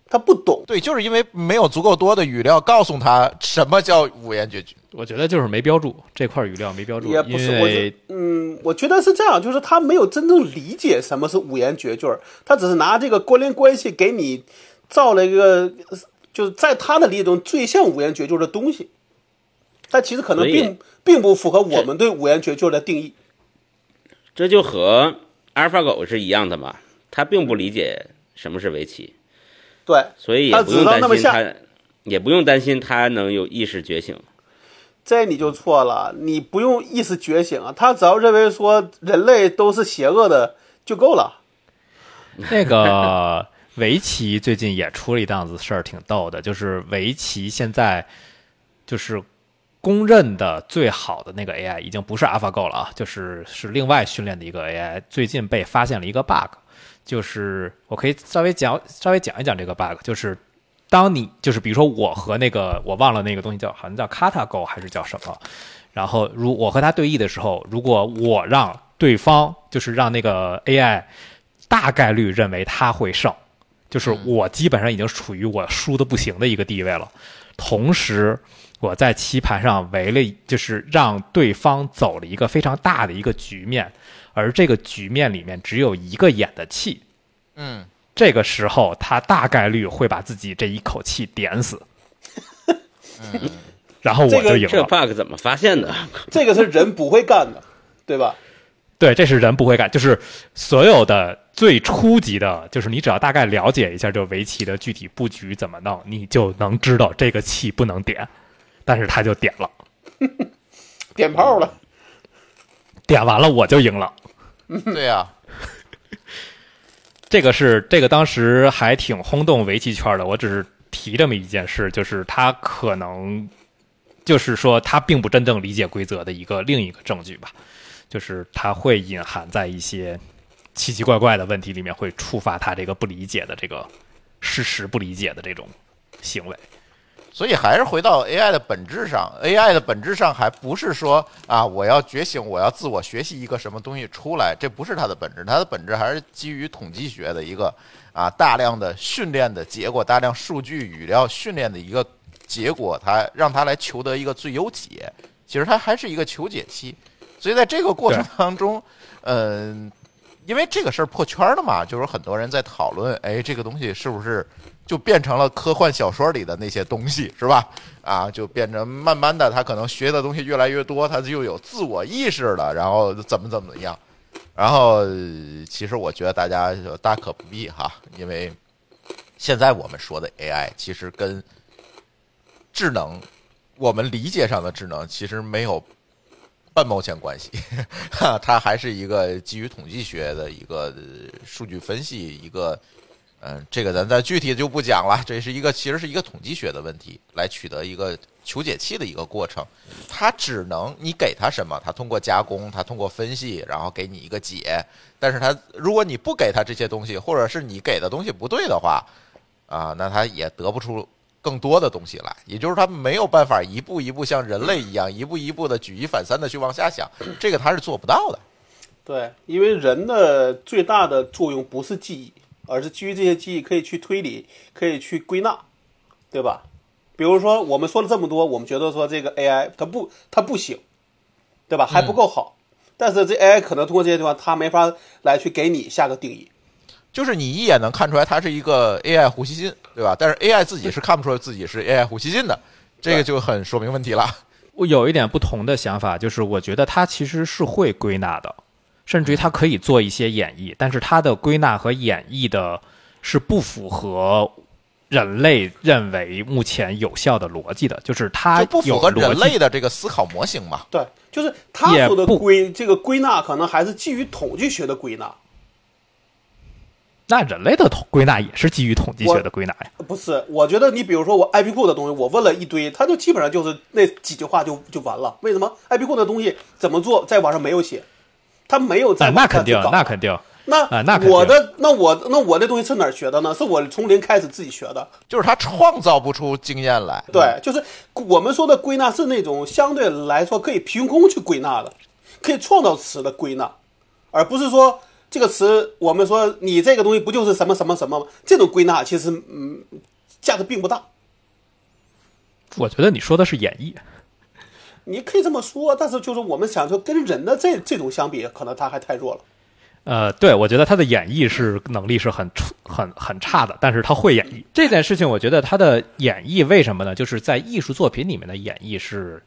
他不懂。对，就是因为没有足够多的语料告诉他什么叫五言绝句。我觉得就是没标注这块语料没标注，也不是，我觉嗯，我觉得是这样，就是他没有真正理解什么是五言绝句儿，他只是拿这个关联关系给你造了一个，就是在他的理解中最像五言绝句的东西，但其实可能并并不符合我们对五言绝句的定义。这就和阿尔法狗是一样的嘛，他并不理解什么是围棋，对，所以也他只不用担能那么像心他，也不用担心他能有意识觉醒。这你就错了，你不用意识觉醒啊，他只要认为说人类都是邪恶的就够了。那个围棋最近也出了一档子事儿，挺逗的，就是围棋现在就是公认的最好的那个 AI 已经不是 AlphaGo 了啊，就是是另外训练的一个 AI，最近被发现了一个 bug，就是我可以稍微讲稍微讲一讲这个 bug，就是当你就是比如说我和那个我忘了那个东西叫好像叫 KataGo 还是叫什么，然后如我和他对弈的时候，如果我让对方就是让那个 AI 大概率认为他会胜，就是我基本上已经处于我输的不行的一个地位了。同时，我在棋盘上围了，就是让对方走了一个非常大的一个局面，而这个局面里面只有一个眼的气。嗯，这个时候，他大概率会把自己这一口气点死。然后我就赢了这了。bug 怎么发现的？这个是人不会干的，对吧？对，这是人不会干，就是所有的最初级的，就是你只要大概了解一下这围棋的具体布局怎么弄，你就能知道这个气不能点，但是他就点了，(laughs) 点炮了，点完了我就赢了。对呀、(laughs) 这个是这个当时还挺轰动围棋圈的，我只是提这么一件事，就是他可能就是说他并不真正理解规则的一个另一个证据吧，就是它会隐含在一些奇奇怪怪的问题里面，会触发他这个不理解的这个事实不理解的这种行为。所以还是回到 AI 的本质上，AI 的本质上还不是说啊，我要觉醒，我要自我学习一个什么东西出来，这不是它的本质，它的本质还是基于统计学的一个啊大量的训练的结果，大量数据语料训练的一个结果，它让它来求得一个最优解。其实它还是一个求解期，所以在这个过程当中，嗯、因为这个事儿破圈了嘛，就是很多人在讨论，哎，这个东西是不是就变成了科幻小说里的那些东西，是吧？啊，就变成慢慢的，他可能学的东西越来越多，他就有自我意识了，然后怎么怎么样。然后，其实我觉得大家就大可不必哈，因为现在我们说的 AI 其实跟智能，我们理解上的智能其实没有半毛钱关系，哈，它还是一个基于统计学的一个数据分析，一个嗯、这个咱咱具体就不讲了，这是一个其实是一个统计学的问题，来取得一个求解器的一个过程。它只能你给它什么，它通过加工，它通过分析，然后给你一个解。但是它如果你不给它这些东西，或者是你给的东西不对的话，啊，那它也得不出更多的东西来。也就是它没有办法一步一步像人类一样，一步一步的举一反三的去往下想，(clears throat) 这个它是做不到的。对，因为人的最大的作用不是记忆，而是基于这些记忆可以去推理，可以去归纳，对吧？比如说我们说了这么多，我们觉得说这个 AI 它不它不行，对吧？还不够好。但是这 AI 可能通过这些地方，它没法来去给你下个定义。就是你一眼能看出来它是一个 AI 呼吸机，对吧？但是 AI 自己是看不出来自己是 AI 呼吸机的，这个就很说明问题了。我有一点不同的想法，就是我觉得它其实是会归纳的，甚至于它可以做一些演绎，但是它的归纳和演绎的是不符合人类认为目前有效的逻辑的，就是它就不符合人类的这个思考模型嘛。对，就是它说的也不归这个归纳，可能还是基于统计学的归纳，那人类的统归纳也是基于统计学的归纳呀。不是。我觉得你比如说我 IP 库的东西，我问了一堆，他就基本上就是那几句话就就完了。为什么 IP 库的东西怎么做，在网上没有写，他没有在哎，那肯定那肯定。那啊那我的那我那我这东西是哪儿学的呢？是我从零开始自己学的。就是他创造不出经验来。对，就是我们说的归纳是那种相对来说可以凭空去归纳的，可以创造词的归纳，而不是说这个词我们说你这个东西不就是什么什么什么吗？这种归纳其实嗯价值并不大。我觉得你说的是演绎。你可以这么说，但是就是我们想说跟人的这这种相比，可能他还太弱了。呃，对，我觉得他的演绎是能力是很很很差的，但是他会演绎这件事情。我觉得他的演绎为什么呢？就是在艺术作品里面的演绎是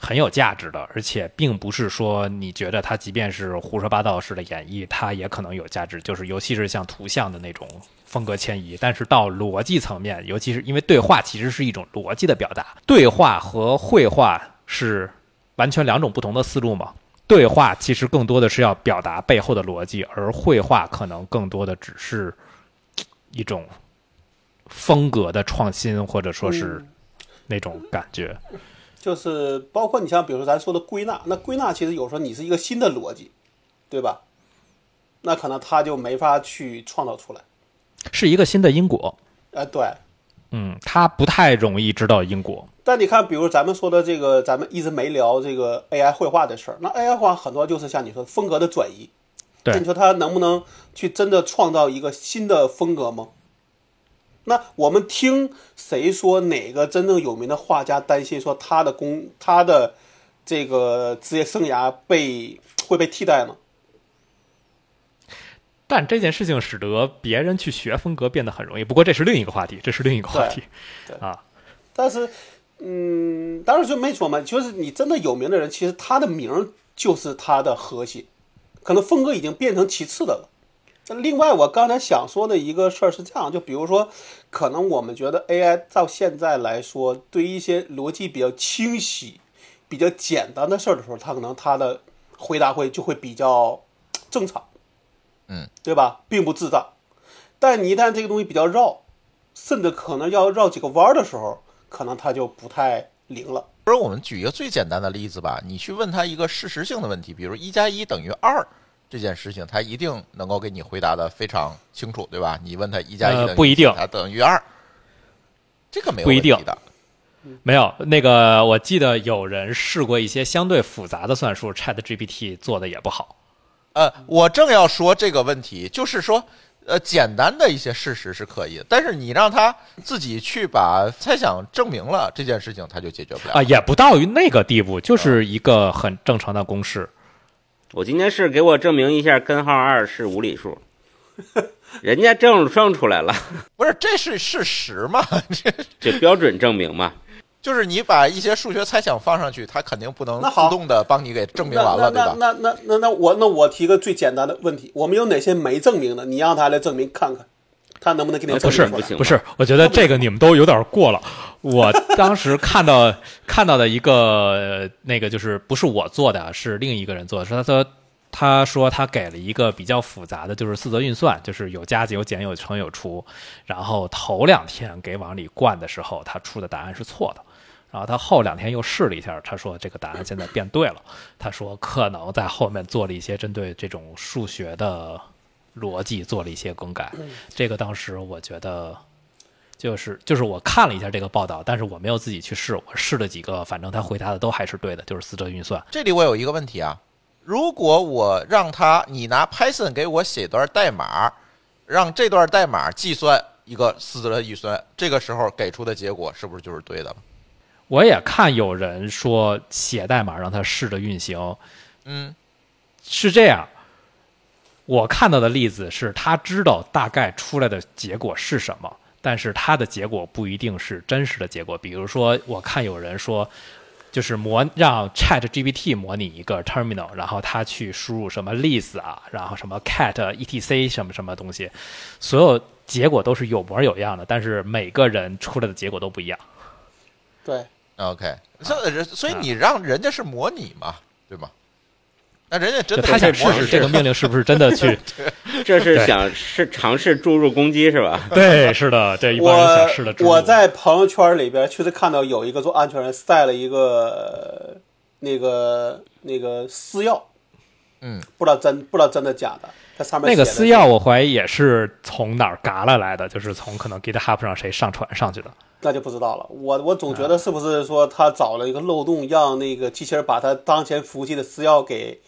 很有价值的，而且并不是说你觉得它即便是胡说八道式的演绎，它也可能有价值。就是尤其是像图像的那种风格迁移，但是到逻辑层面，尤其是因为对话其实是一种逻辑的表达，对话和绘画是完全两种不同的思路嘛。对话其实更多的是要表达背后的逻辑，而绘画可能更多的只是一种风格的创新，或者说是那种感觉。就是包括你像比如说咱说的归纳，那归纳其实有时候你是一个新的逻辑，对吧？那可能他就没法去创造出来。是一个新的因果。哎、对。嗯，他不太容易知道因果。但你看，比如咱们说的这个，咱们一直没聊这个 AI 绘画的事儿。那 AI 绘画很多就是像你说的风格的转移，对你说它能不能去真的创造一个新的风格吗？那我们听谁说哪个真正有名的画家担心说他的工他的这个职业生涯被会被替代吗？但这件事情使得别人去学风格变得很容易。不过这是另一个话题，这是另一个话题啊。但是，嗯，当然就没说嘛，就是你真的有名的人，其实他的名就是他的核心，可能风格已经变成其次的了。那另外，我刚才想说的一个事儿是这样，就比如说，可能我们觉得 AI 到现在来说，对于一些逻辑比较清晰、比较简单的事儿的时候，它可能它的回答会就会比较正常，嗯，对吧？并不智障。但你一旦这个东西比较绕，甚至可能要绕几个弯儿的时候，可能它就不太灵了。不是，我们举一个最简单的例子吧，你去问他一个事实性的问题，比如一加一等于二这件事情，他一定能够给你回答的非常清楚，对吧？你问他一加一呃不一定它等于二，这个没有不一定问题的。没有那个，我记得有人试过一些相对复杂的算术，Chat GPT 做的也不好。呃，我正要说这个问题，就是说，呃，简单的一些事实是可以的，但是你让他自己去把猜想证明了这件事情，他就解决不了啊，也不到于那个地步，就是一个很正常的公式。我今天是给我证明一下根号二是无理数，(laughs) 人家证证出来了，不是，这是事实嘛？(laughs) 这这标准证明嘛。就是你把一些数学猜想放上去，它肯定不能自动的帮你给证明完了，对吧？那那那那那那我那我提个最简单的问题，我们有哪些没证明的？你让他来证明看看，他能不能给你呃不是？不行不是，我觉得这个你们都有点过了。(laughs) 我当时看到看到的一个呃那个就是不是我做的，是另一个人做的，是他说他说他给了一个比较复杂的，就是四则运算，就是有加有减有乘有除，然后头两天给往里灌的时候，他出的答案是错的。然后他后两天又试了一下，他说这个答案现在变对了。他说可能在后面做了一些针对这种数学的逻辑做了一些更改。这个当时我觉得就是就是我看了一下这个报道，但是我没有自己去试，我试了几个，反正他回答的都还是对的，就是四则运算。这里我有一个问题啊，如果我让他你拿 Python 给我写段代码，让这段代码计算一个四则预算，这个时候给出的结果是不是就是对的了？我也看有人说写代码让它试着运行，嗯，是这样。我看到的例子是他知道大概出来的结果是什么，但是他的结果不一定是真实的结果。比如说，我看有人说，就是模让 Chat GPT 模拟一个 terminal，然后他去输入什么 list 啊，然后什么 cat etc 什么什么东西，所有结果都是有模有样的，但是每个人出来的结果都不一样。对，OK，所以所以你让人家是模拟嘛，对吗？那人家真的就他想试试这个命令是不是真的去？(laughs) 这是想是尝试注入攻击是吧？对，是的，这一帮人想试的。我我在朋友圈里边确实看到有一个做安全人晒了一个那个那个私钥，嗯，不知道真不知道真的假的，它上面那个私钥，我怀疑也是从哪儿嘎了来的，就是从可能 GitHub 上谁上传上去的。那就不知道了。我我总觉得是不是说他找了一个漏洞，让那个机器人把他当前服务器的私钥给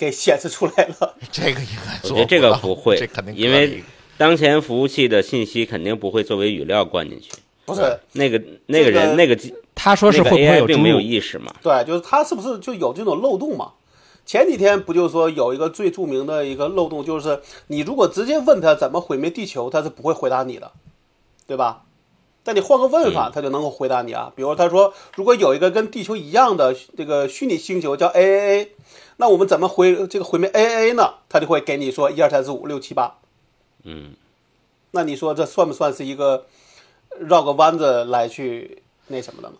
给显示出来了。(laughs) 这个应该做我觉得这个不会这肯定因为当前服务器的信息肯定不会作为语料灌进去。不是，那个那个这个人那个他说是那个会不会有注并没有？意识嘛？对，就是他是不是就有这种漏洞嘛？前几天不就说有一个最著名的一个漏洞，就是你如果直接问他怎么毁灭地球，他是不会回答你的，对吧？但你换个问法，他就能够回答你啊。比如他说，如果有一个跟地球一样的这个虚拟星球叫 AAA，那我们怎么回这个毁灭 AAA 呢？他就会给你说一二三四五六七八。嗯，那你说这算不算是一个绕个弯子来去那什么的呢？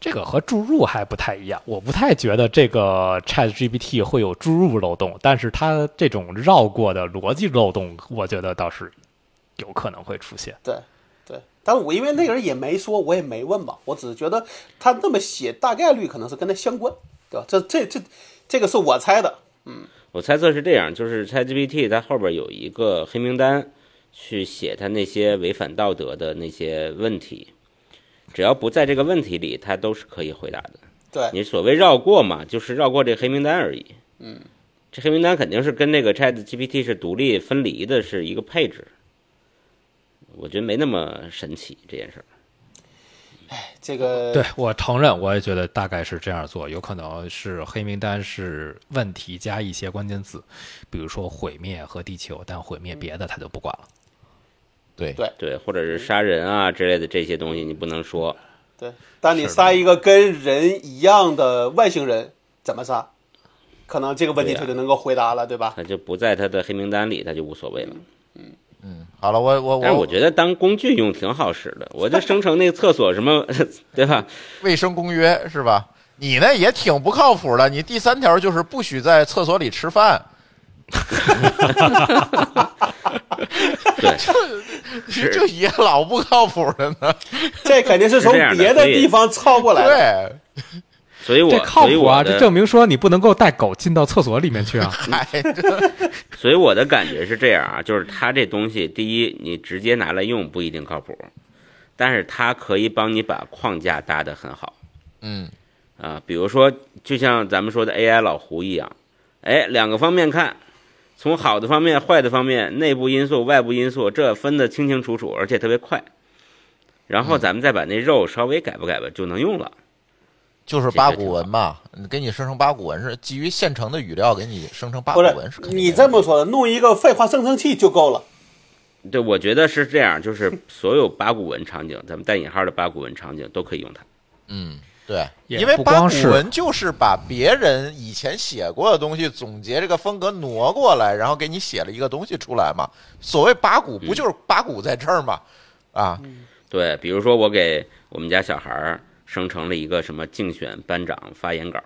这个和注入还不太一样，我不太觉得这个 Chat GPT 会有注入漏洞，但是它这种绕过的逻辑漏洞，我觉得倒是有可能会出现。对，但我因为那个人也没说，我也没问吧，我只是觉得他那么写，大概率可能是跟他相关，对吧？这这这这个是我猜的，嗯我猜测是这样，就是 ChatGPT 它后边有一个黑名单，去写它那些违反道德的那些问题，只要不在这个问题里，它都是可以回答的。对你所谓绕过嘛，就是绕过这黑名单而已。嗯，这黑名单肯定是跟那个 ChatGPT 是独立分离的，是一个配置。我觉得没那么神奇这件事儿。哎这个对我承认，我也觉得大概是这样做，有可能是黑名单是问题加一些关键字，比如说毁灭和地球，但毁灭别的他就不管了。对对对，或者是杀人啊之类的这些东西，你不能说。对，当你杀一个跟人一样的外星人，怎么杀？可能这个问题他就能够回答了，对吧？他就不在他的黑名单里，他就无所谓了。好了，我我但是我觉得当工具用挺好使的，我就生成那个厕所什么，(laughs) 对吧？卫生公约是吧？你那也挺不靠谱的。你第三条就是不许在厕所里吃饭，对，(laughs) 这这也老不靠谱了呢。这肯定是从别的地方抄过来的。对，所以我这靠所以谱啊！我这证明说你不能够带狗进到厕所里面去啊！(laughs) 哎，这 (laughs) 所以我的感觉是这样啊，就是它这东西，第一，你直接拿来用不一定靠谱，但是它可以帮你把框架搭得很好嗯，啊。比如说，就像咱们说的 AI 老胡一样，哎，两个方面看，从好的方面、坏的方面、内部因素、外部因素，这分得清清楚楚，而且特别快。然后咱们再把那肉稍微改吧改吧，就能用了。就是八股文嘛，给你生成八股文是基于现成的语料给你生成八股文是你这么说的，弄一个废话生成器就够了。对，我觉得是这样，就是所有八股文场景，咱们带引号的八股文场景都可以用它。嗯，对，因为八股文就是把别人以前写过的东西总结这个风格挪过来，然后给你写了一个东西出来嘛。所谓八股，不就是八股在这儿吗？啊，对，比如说我给我们家小孩儿生成了一个什么竞选班长发言稿，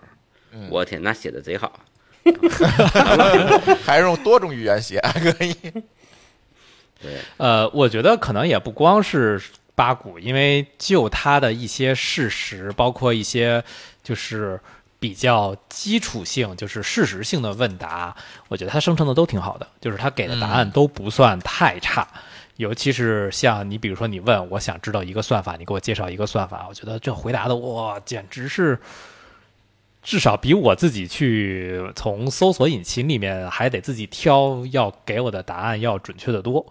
我天，那写的贼好。(laughs) 还是用多种语言写可以。(laughs) 对，呃，我觉得可能也不光是八股，因为就它的一些事实，包括一些就是比较基础性，就是事实性的问答，我觉得它生成的都挺好的，就是它给的答案都不算太差。尤其是像你，比如说你问我想知道一个算法，你给我介绍一个算法，我觉得这回答的哇，简直是至少比我自己去从搜索引擎里面还得自己挑，要给我的答案要准确的多。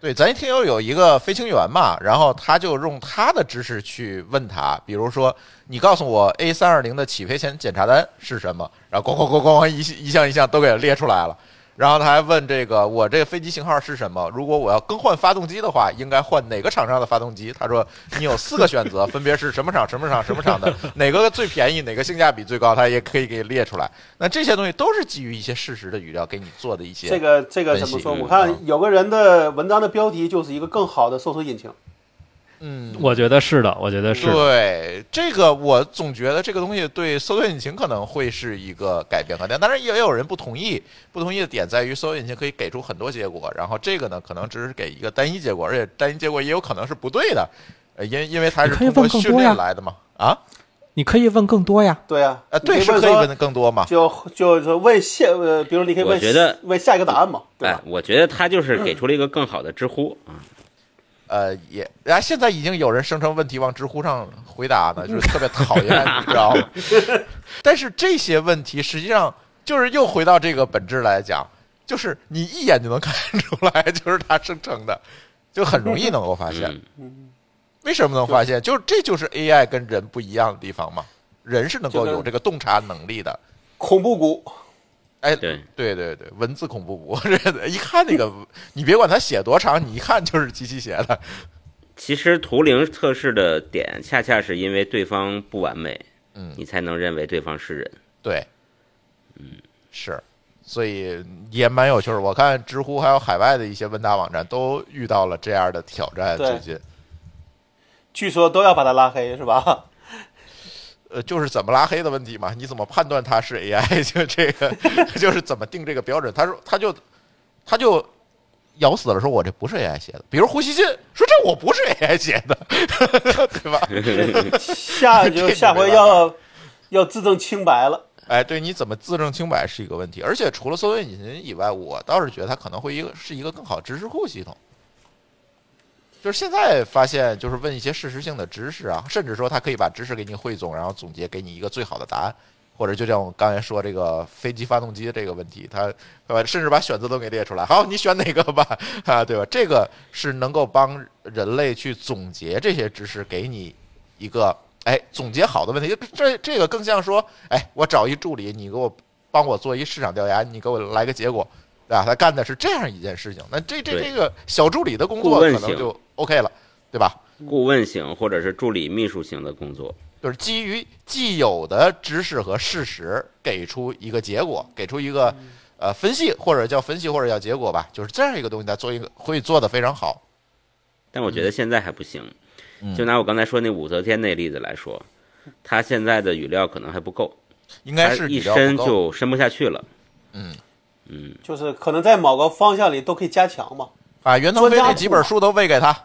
对，咱听友有一个飞行员嘛，然后他就用他的知识去问他，比如说，你告诉我 A 三二零的起飞前检查单是什么，然后咣咣咣咣咣一一项一项都给列出来了。然后他还问这个我这个飞机型号是什么？如果我要更换发动机的话，应该换哪个厂商的发动机？他说你有四个选择，分别是什么厂、什么厂、什么厂的，哪个最便宜，哪个性价比最高，他也可以给你列出来。那这些东西都是基于一些事实的语料给你做的一些这个这个怎么说？我看有个人的文章的标题就是一个更好的搜索引擎。我觉得是的，我觉得是。对这个，我总觉得这个东西对搜索引擎可能会是一个改变和点，当然也有人不同意。不同意的点在于，搜索引擎可以给出很多结果，然后这个呢，可能只是给一个单一结果，而且单一结果也有可能是不对的，呃，因因为它是通过 (laughs) 训练来的嘛。啊你可以问更多呀。对呀、啊，对，是可以问的更多嘛。就就就问下呃，比如你可以问，我觉得问下一个答案嘛，对吧？，哎我觉得他就是给出了一个更好的知乎啊。呃，也，然后现在已经有人生成问题往知乎上回答呢，(laughs) 就是特别讨厌，你知道吗？(laughs) 但是这些问题实际上就是又回到这个本质来讲，就是你一眼就能看出来，就是它生成的，就很容易能够发现。嗯，为什么能发现？就是这就是 AI 跟人不一样的地方嘛，人是能够有这个洞察能力的。恐怖谷，哎，对对对对，文字恐怖谷，(laughs) 这个一看那个，你别管他写多长，你一看就是机器写的。(laughs) 其实图灵测试的点恰恰是因为对方不完美，嗯你才能认为对方是人。对，嗯，是，所以也蛮有趣儿。我看知乎还有海外的一些问答网站都遇到了这样的挑战。最近，据说都要把他拉黑，是吧？呃，就是怎么拉黑的问题嘛？你怎么判断它是 AI？(laughs) 就这个，(laughs) 就是怎么定这个标准？他说，他就他就咬死了说，我这不是 AI 写的。比如胡锡进说，这我不是 AI 写的，(laughs) 对吧？下就下回要要自证清白了。哎，对，你怎么自证清白是一个问题。而且除了搜索引擎以外，我倒是觉得它可能会一个是一个更好知识库系统。就是现在发现，就是问一些事实性的知识啊，甚至说他可以把知识给你汇总，然后总结给你一个最好的答案，或者就像我刚才说这个飞机发动机这个问题，他呃甚至把选择都给列出来，好，你选哪个吧，(laughs) 啊，对吧？这个是能够帮人类去总结这些知识，给你一个哎总结好的问题。这这个更像说，哎，我找一助理，你给我帮我做一市场调研，你给我来个结果。对吧？他干的是这样一件事情，那这这这个小助理的工作可能就 OK 了，对吧？顾问型或者是助理秘书型的工作，就是基于既有的知识和事实，给出一个结果，给出一个呃分析，或者叫分析，或者叫结果吧，就是这样一个东西，他做一个会做的非常好。但我觉得现在还不行。嗯就拿我刚才说那武则天那例子来说，他现在的语料可能还不够，应该是一是语料不深就深不下去了。嗯嗯，就是可能在某个方向里都可以加强嘛。把袁腾飞那几本书都喂给他。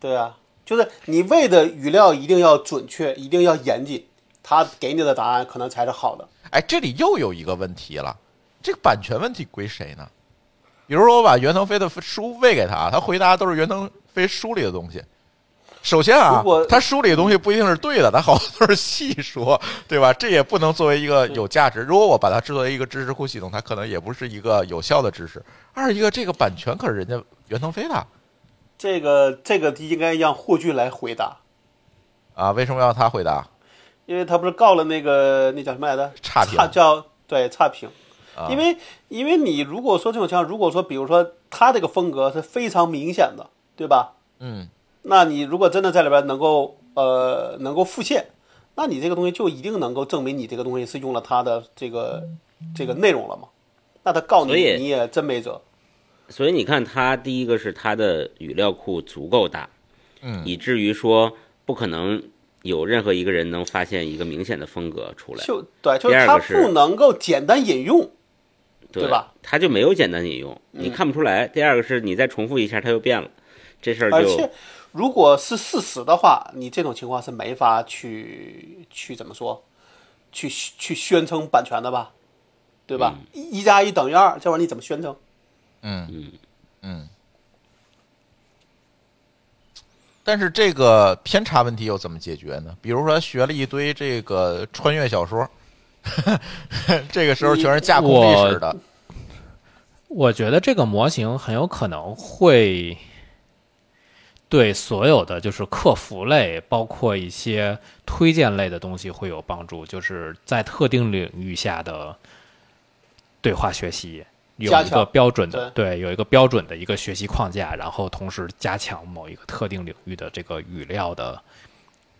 对啊，就是你喂的语料一定要准确，一定要严谨，他给你的答案可能才是好的。哎，这里又有一个问题了，这个版权问题归谁呢？比如说我把袁腾飞的书喂给他，他回答都是袁腾飞书里的东西。首先啊他书里的东西不一定是对的，他好多都是细说，对吧？这也不能作为一个有价值。如果我把它制作为一个知识库系统，它可能也不是一个有效的知识。二一个，这个版权可是人家袁腾飞的这个这个应该让霍炬来回答，啊，为什么要他回答？因为他不是告了那个那叫什么来着？差评差叫对差评。啊因为因为你如果说这种情况，如果说比如说他这个风格是非常明显的，对吧？嗯，那你如果真的在里边能够呃能够复现，那你这个东西就一定能够证明你这个东西是用了它的这个这个内容了嘛？那他告你你也真没辙。所以你看，他第一个是他的语料库足够大，嗯以至于说不可能有任何一个人能发现一个明显的风格出来，就对，就是他第二个是不能够简单引用，对吧？他就没有简单引用，你看不出来。第二个是你再重复一下，它又变了，这事儿就而且如果是事实的话，你这种情况是没法去去怎么说，去去宣称版权的吧？对吧？一一加一等于二，这玩意儿你怎么宣称？嗯嗯嗯。但是这个偏差问题又怎么解决呢？比如说学了一堆这个穿越小说，(laughs) 这个时候全是架空历史的，我觉得这个模型很有可能会对所有的就是客服类，包括一些推荐类的东西会有帮助，就是在特定领域下的对话学习。有一个标准的，对，有一个标准的一个学习框架，然后同时加强某一个特定领域的这个语料的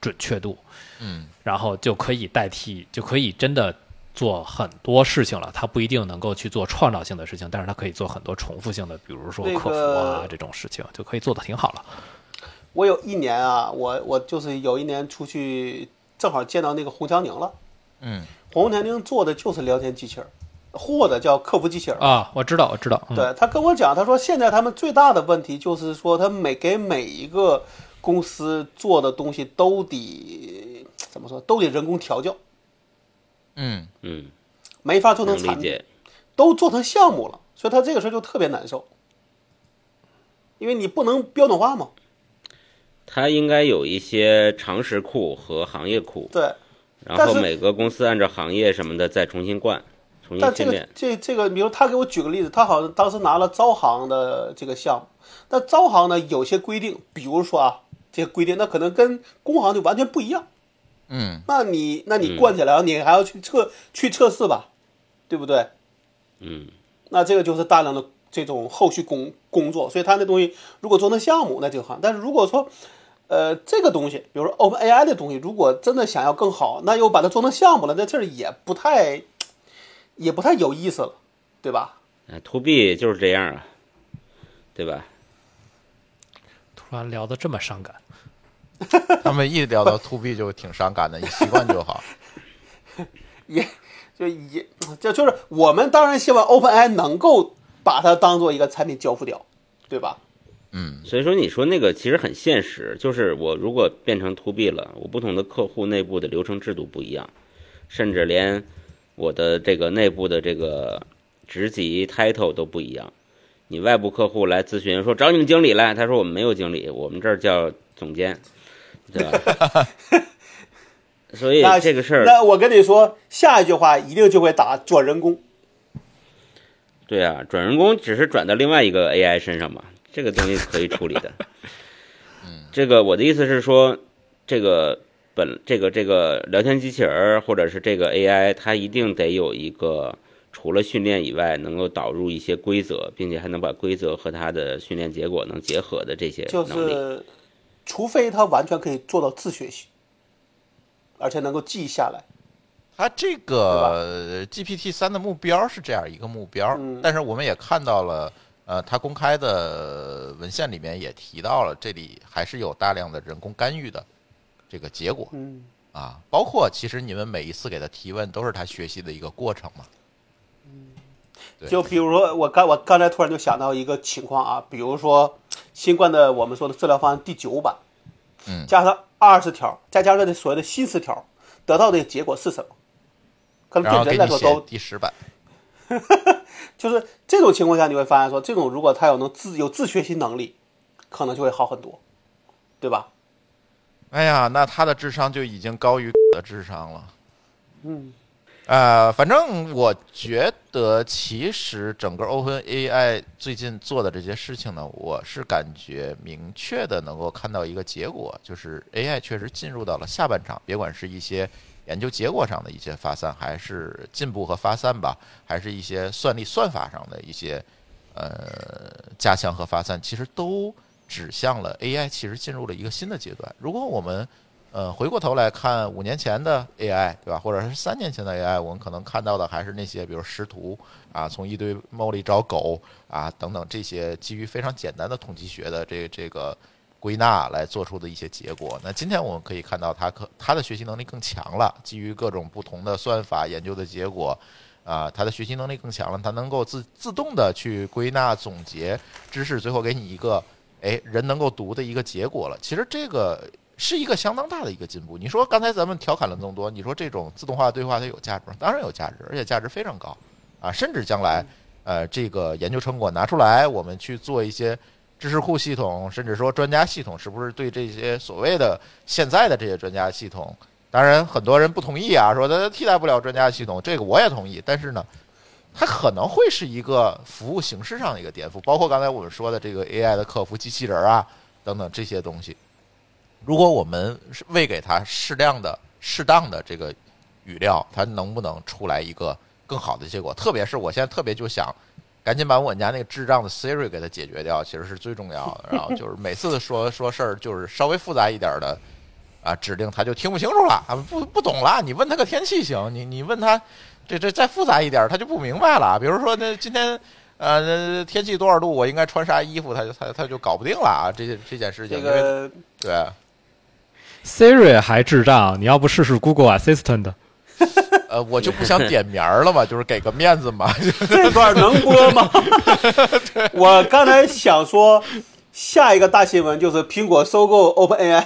准确度，嗯，然后就可以代替，就可以真的做很多事情了。它不一定能够去做创造性的事情，但是它可以做很多重复性的，比如说客服啊个这种事情，就可以做的挺好了。我有一年啊，我我就是有一年出去，正好见到那个洪强宁了。嗯，洪强宁做的就是聊天机器人，或者叫客服机器人。啊，我知道，我知道，嗯、对他跟我讲，他说现在他们最大的问题就是说，他每给每一个公司做的东西都得怎么说，都得人工调教，嗯，嗯，没法做成产品，都做成项目了，所以他这个事儿就特别难受，因为你不能标准化嘛。它应该有一些常识库和行业库，对，然但是后每个公司按照行业什么的再重新灌，重新但这个训练。这这个，比如他给我举个例子，他好像当时拿了招行的这个项目，但招行呢有些规定，比如说啊，这些规定那可能跟工行就完全不一样。嗯，那你那你灌起来了，你还要去测去测试吧，对不对？嗯，那这个就是大量的这种后续工工作，所以他那东西如果做成项目那就好，但是如果说呃这个东西，比如说 Open AI 的东西，如果真的想要更好，那又把它做成项目了，那这儿也不太 (tsk) 也不太有意思了，对吧？嗯，to B 就是这样啊，对吧？突然聊得这么伤感。(laughs) 他们一聊到 to B 就挺伤感的，你习惯就好。(laughs) 也就也就就是我们当然希望 OpenAI 能够把它当做一个产品交付掉，对吧？嗯，所以说你说那个其实很现实，就是我如果变成 to B 了，我不同的客户内部的流程制度不一样，甚至连我的这个内部的这个职级 title 都不一样。你外部客户来咨询说找你们经理来，他说我们没有经理，我们这儿叫总监，(laughs) 对吧？所以那这个事儿，那我跟你说，下一句话一定就会打转人工。对啊，转人工只是转到另外一个 AI 身上嘛，这个东西可以处理的。嗯，这个我的意思是说，这个本这个这个聊天机器人儿或者是这个 AI，它一定得有一个除了训练以外，能够导入一些规则，并且还能把规则和它的训练结果能结合的这些就能力。是，除非它完全可以做到自学习，而且能够记下来。它这个 GPT 三的目标是这样一个目标，嗯。但是我们也看到了，呃，它公开的文献里面也提到了，这里还是有大量的人工干预的这个结果。嗯，啊，包括其实你们每一次给他提问都是他学习的一个过程嘛。嗯。就比如说我刚我刚才突然就想到一个情况啊，比如说新冠的我们说的治疗方案第九版，嗯。加上二十条，再加上这所谓的新十条，得到的结果是什么？可能对人来说都第十版，(laughs) 就是这种情况下，你会发现说，这种如果他有能自有自学习能力，可能就会好很多，对吧？哎呀，那他的智商就已经高于的智商了。嗯，呃，反正我觉得，其实整个 Open AI 最近做的这些事情呢，我是感觉明确的能够看到一个结果，就是 AI 确实进入到了下半场，别管是一些研究结果上的一些发散，还是进步和发散吧，还是一些算力算法上的一些呃加强和发散，其实都指向了 AI 其实进入了一个新的阶段。如果我们呃，回过头来看五年前的 AI，对吧？或者是三年前的 AI，我们可能看到的还是那些，比如识图啊，从一堆猫里找狗啊等等这些基于非常简单的统计学的这这个归纳来做出的一些结果。那今天我们可以看到，它可它的学习能力更强了，基于各种不同的算法研究的结果。啊，它的学习能力更强了，它能够自自动的去归纳总结知识，最后给你一个哎人能够读的一个结果了。其实这个是一个相当大的一个进步。你说刚才咱们调侃了这么多，你说这种自动化对话它有价值吗？当然有价值，而且价值非常高啊！甚至将来呃这个研究成果拿出来，我们去做一些知识库系统，甚至说专家系统，是不是对这些所谓的现在的这些专家系统？当然，很多人不同意啊，说它替代不了专家系统，这个我也同意。但是呢，(laughs) 它可能会是一个服务形式上的一个颠覆，包括刚才我们说的这个 AI 的客服机器人啊，等等这些东西。如果我们是喂给它适量的、适当的这个语料，它能不能出来一个更好的结果？特别是我现在特别就想，赶紧把我们家那个智障的 Siri 给它解决掉，其实是最重要的。(laughs) 然后就是每次说说事儿，就是稍微复杂一点的啊指令，他就听不清楚了啊，不不懂了。你问他个天气行，你你问他这这再复杂一点，他就不明白了。比如说那今天。呃，天气多少度？我应该穿啥衣服？他就他他就搞不定了啊！这这件事情，这个对 Siri 还智障，你要不试试 Google Assistant？(laughs) 呃，我就不想点名了嘛，就是给个面子嘛。(laughs) 这段能播吗？(laughs) 我刚才想说，下一个大新闻就是苹果收购 OpenAI。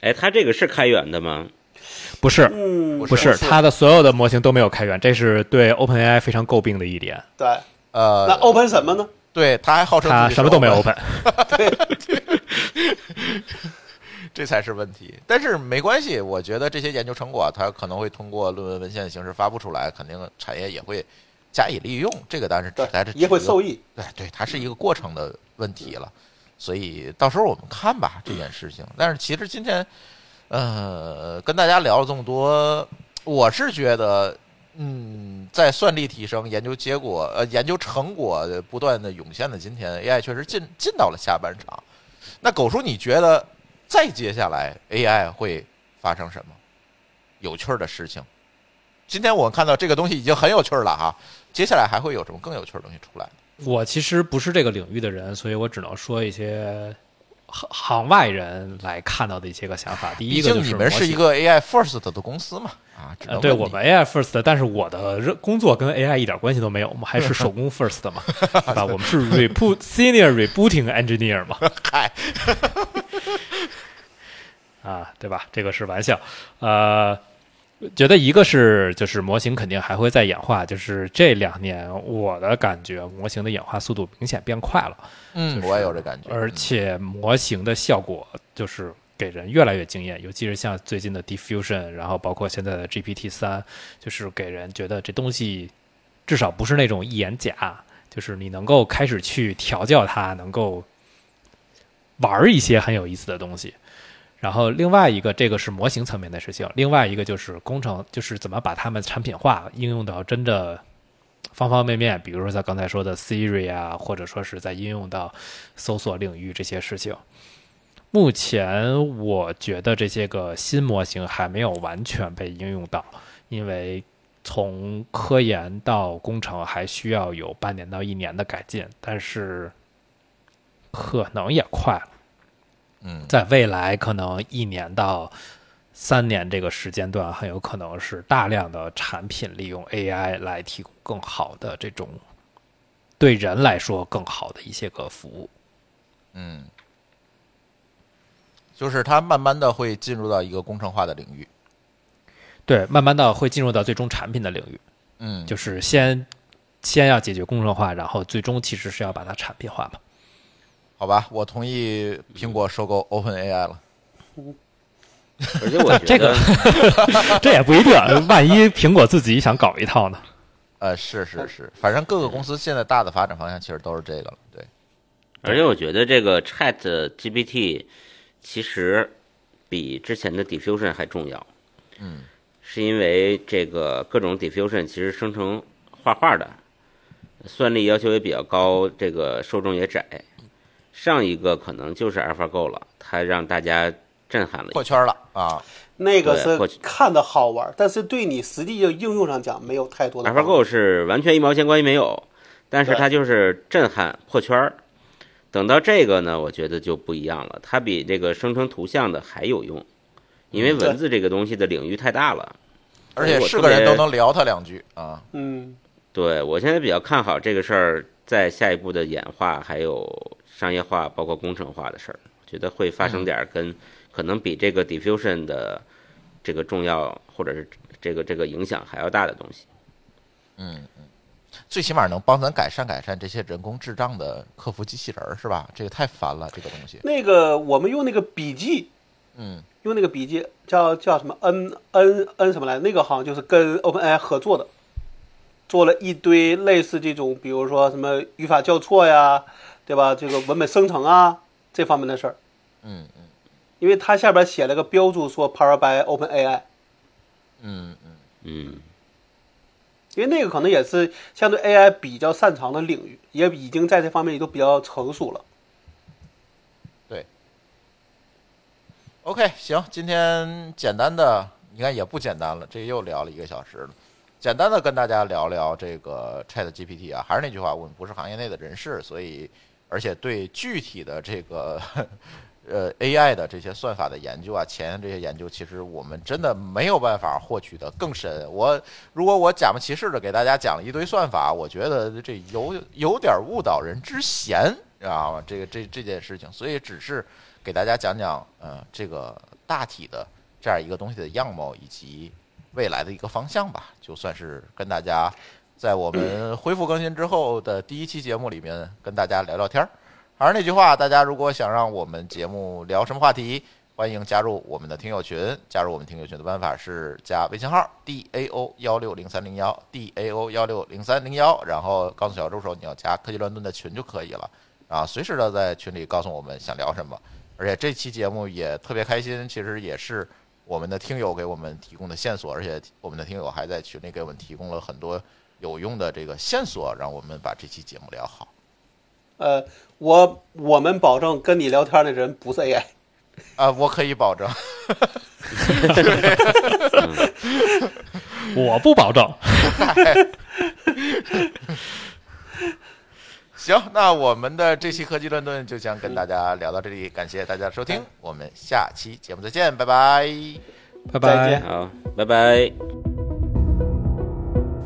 哎，它这个是开源的吗？不是，嗯，不是，它的所有的模型都没有开源，这是对 OpenAI 非常诟病的一点。对，呃，那 Open 什么呢？对，他还号称它什么都没有 Open。这才是问题。但是没关系，我觉得这些研究成果，它可能会通过论文文献的形式发布出来，肯定产业也会加以利用。这个但是对还是也会受益。对对，它是一个过程的问题了，所以到时候我们看吧这件事情。但是其实今天，呃，跟大家聊了这么多，我是觉得，嗯，在算力提升、研究结果、呃研究成果不断的涌现的今天，AI 确实进进到了下半场。那狗叔，你觉得再接下来 AI 会发生什么有趣儿的事情？今天我们看到这个东西已经很有趣儿了哈，接下来还会有什么更有趣儿的东西出来？我其实不是这个领域的人，所以我只能说一些行行外人来看到的一些个想法。第一个你们是一个 AI first 的公司嘛，啊，对我们 AI first，但是我的工作跟 AI 一点关系都没有，我们还是 (laughs) 手工 first 的嘛，对吧？我们是 reboot senior rebooting engineer 嘛，(laughs) 嗨，啊，对吧？这个是玩笑，呃，觉得一个是就是模型肯定还会再演化，就是这两年我的感觉模型的演化速度明显变快了，嗯，我也有这感觉，而且模型的效果就是给人越来越惊艳，尤其是像最近的 Diffusion，然后包括现在的 GPT 三，就是给人觉得这东西至少不是那种一眼假，就是你能够开始去调教它，能够玩一些很有意思的东西。然后另外一个，这个是模型层面的事情；另外一个就是工程，就是怎么把它们产品化，应用到真的方方面面，比如说像刚才说的 Siri 啊，或者说是在应用到搜索领域这些事情。目前我觉得这些个新模型还没有完全被应用到，因为从科研到工程还需要有半年到一年的改进，但是可能也快了。嗯，在未来可能一年到三年这个时间段，很有可能是大量的产品利用 AI 来提供更好的这种对人来说更好的一些个服务。嗯，就是它慢慢的会进入到一个工程化的领域，对，慢慢的会进入到最终产品的领域，嗯，就是先先要解决工程化，然后最终其实是要把它产品化嘛。好吧，我同意苹果收购 OpenAI 了。而且我觉 (laughs) 这个得，(laughs) 这也不一定，万一苹果自己想搞一套呢？呃，是是是，反正各个公司现在大的发展方向其实都是这个了。对，而且我觉得这个 Chat GPT 其实比之前的 Diffusion 还重要。嗯，是因为这个各种 Diffusion 其实生成画画的，算力要求也比较高，这个受众也窄。上一个可能就是 AlphaGo 了，它让大家震撼了。破圈了啊！那个是看的好玩，但是对你实际的应用上讲没有太多的。AlphaGo 是完全一毛钱关系没有，但是它就是震撼破圈儿。等到这个呢，我觉得就不一样了，它比这个生成图像的还有用，因为文字这个东西的领域太大了。而且是个人都能聊他两句啊。嗯，对我现在比较看好这个事儿在下一步的演化，还有商业化，包括工程化的事儿，我觉得会发生点儿跟可能比这个 diffusion 的这个重要，或者是这个这个影响还要大的东西。嗯嗯，最起码能帮咱改善改善这些人工智障的客服机器人儿是吧？这个太烦了，这个东西。那个我们用那个笔记，嗯用那个笔记叫叫什么 N N N 什么来？那个好像就是跟 OpenAI 合作的，做了一堆类似这种，比如说什么语法校错呀，对对吧？这个文本生成啊这方面的事儿，嗯嗯因为它下边写了个标注说 Power by OpenAI，嗯嗯，嗯因为那个可能也是相对 AI 比较擅长的领域，也已经在这方面也都比较成熟了。对 OK，行，今天简单的，你看也不简单了，这又聊了一个小时了。简单的跟大家聊聊这个 Chat GPT 啊，还是那句话，我们不是行业内的人士，所以而且对具体的这个呃 AI 的这些算法的研究啊，前沿这些研究，其实我们真的没有办法获取的更深。我如果我假模其式的给大家讲了一堆算法，我觉得这有有点误导人之嫌，知道吗？这个这这件事情，所以只是给大家讲讲，呃，这个大体的这样一个东西的样貌以及未来的一个方向吧，就算是跟大家在我们恢复更新之后的第一期节目里面跟大家聊聊天儿。还是那句话，大家如果想让我们节目聊什么话题，欢迎加入我们的听友群。加入我们听友群的办法是加微信号 d a o 幺六零三零幺 d a o 幺六零三零幺，然后告诉小助手你要加科技乱炖的群就可以了。啊，随时的在群里告诉我们想聊什么。而且这期节目也特别开心，其实也是我们的听友给我们提供的线索，而且我们的听友还在群里给我们提供了很多有用的这个线索，让我们把这期节目聊好。呃，我我们保证跟你聊天的人不是 AI。啊，我可以保证。(laughs) 我不保证。(laughs) 行，那我们的这期科技乱炖就将跟大家聊到这里，感谢大家收听，我们下期节目再见，拜拜。拜拜。好，拜拜。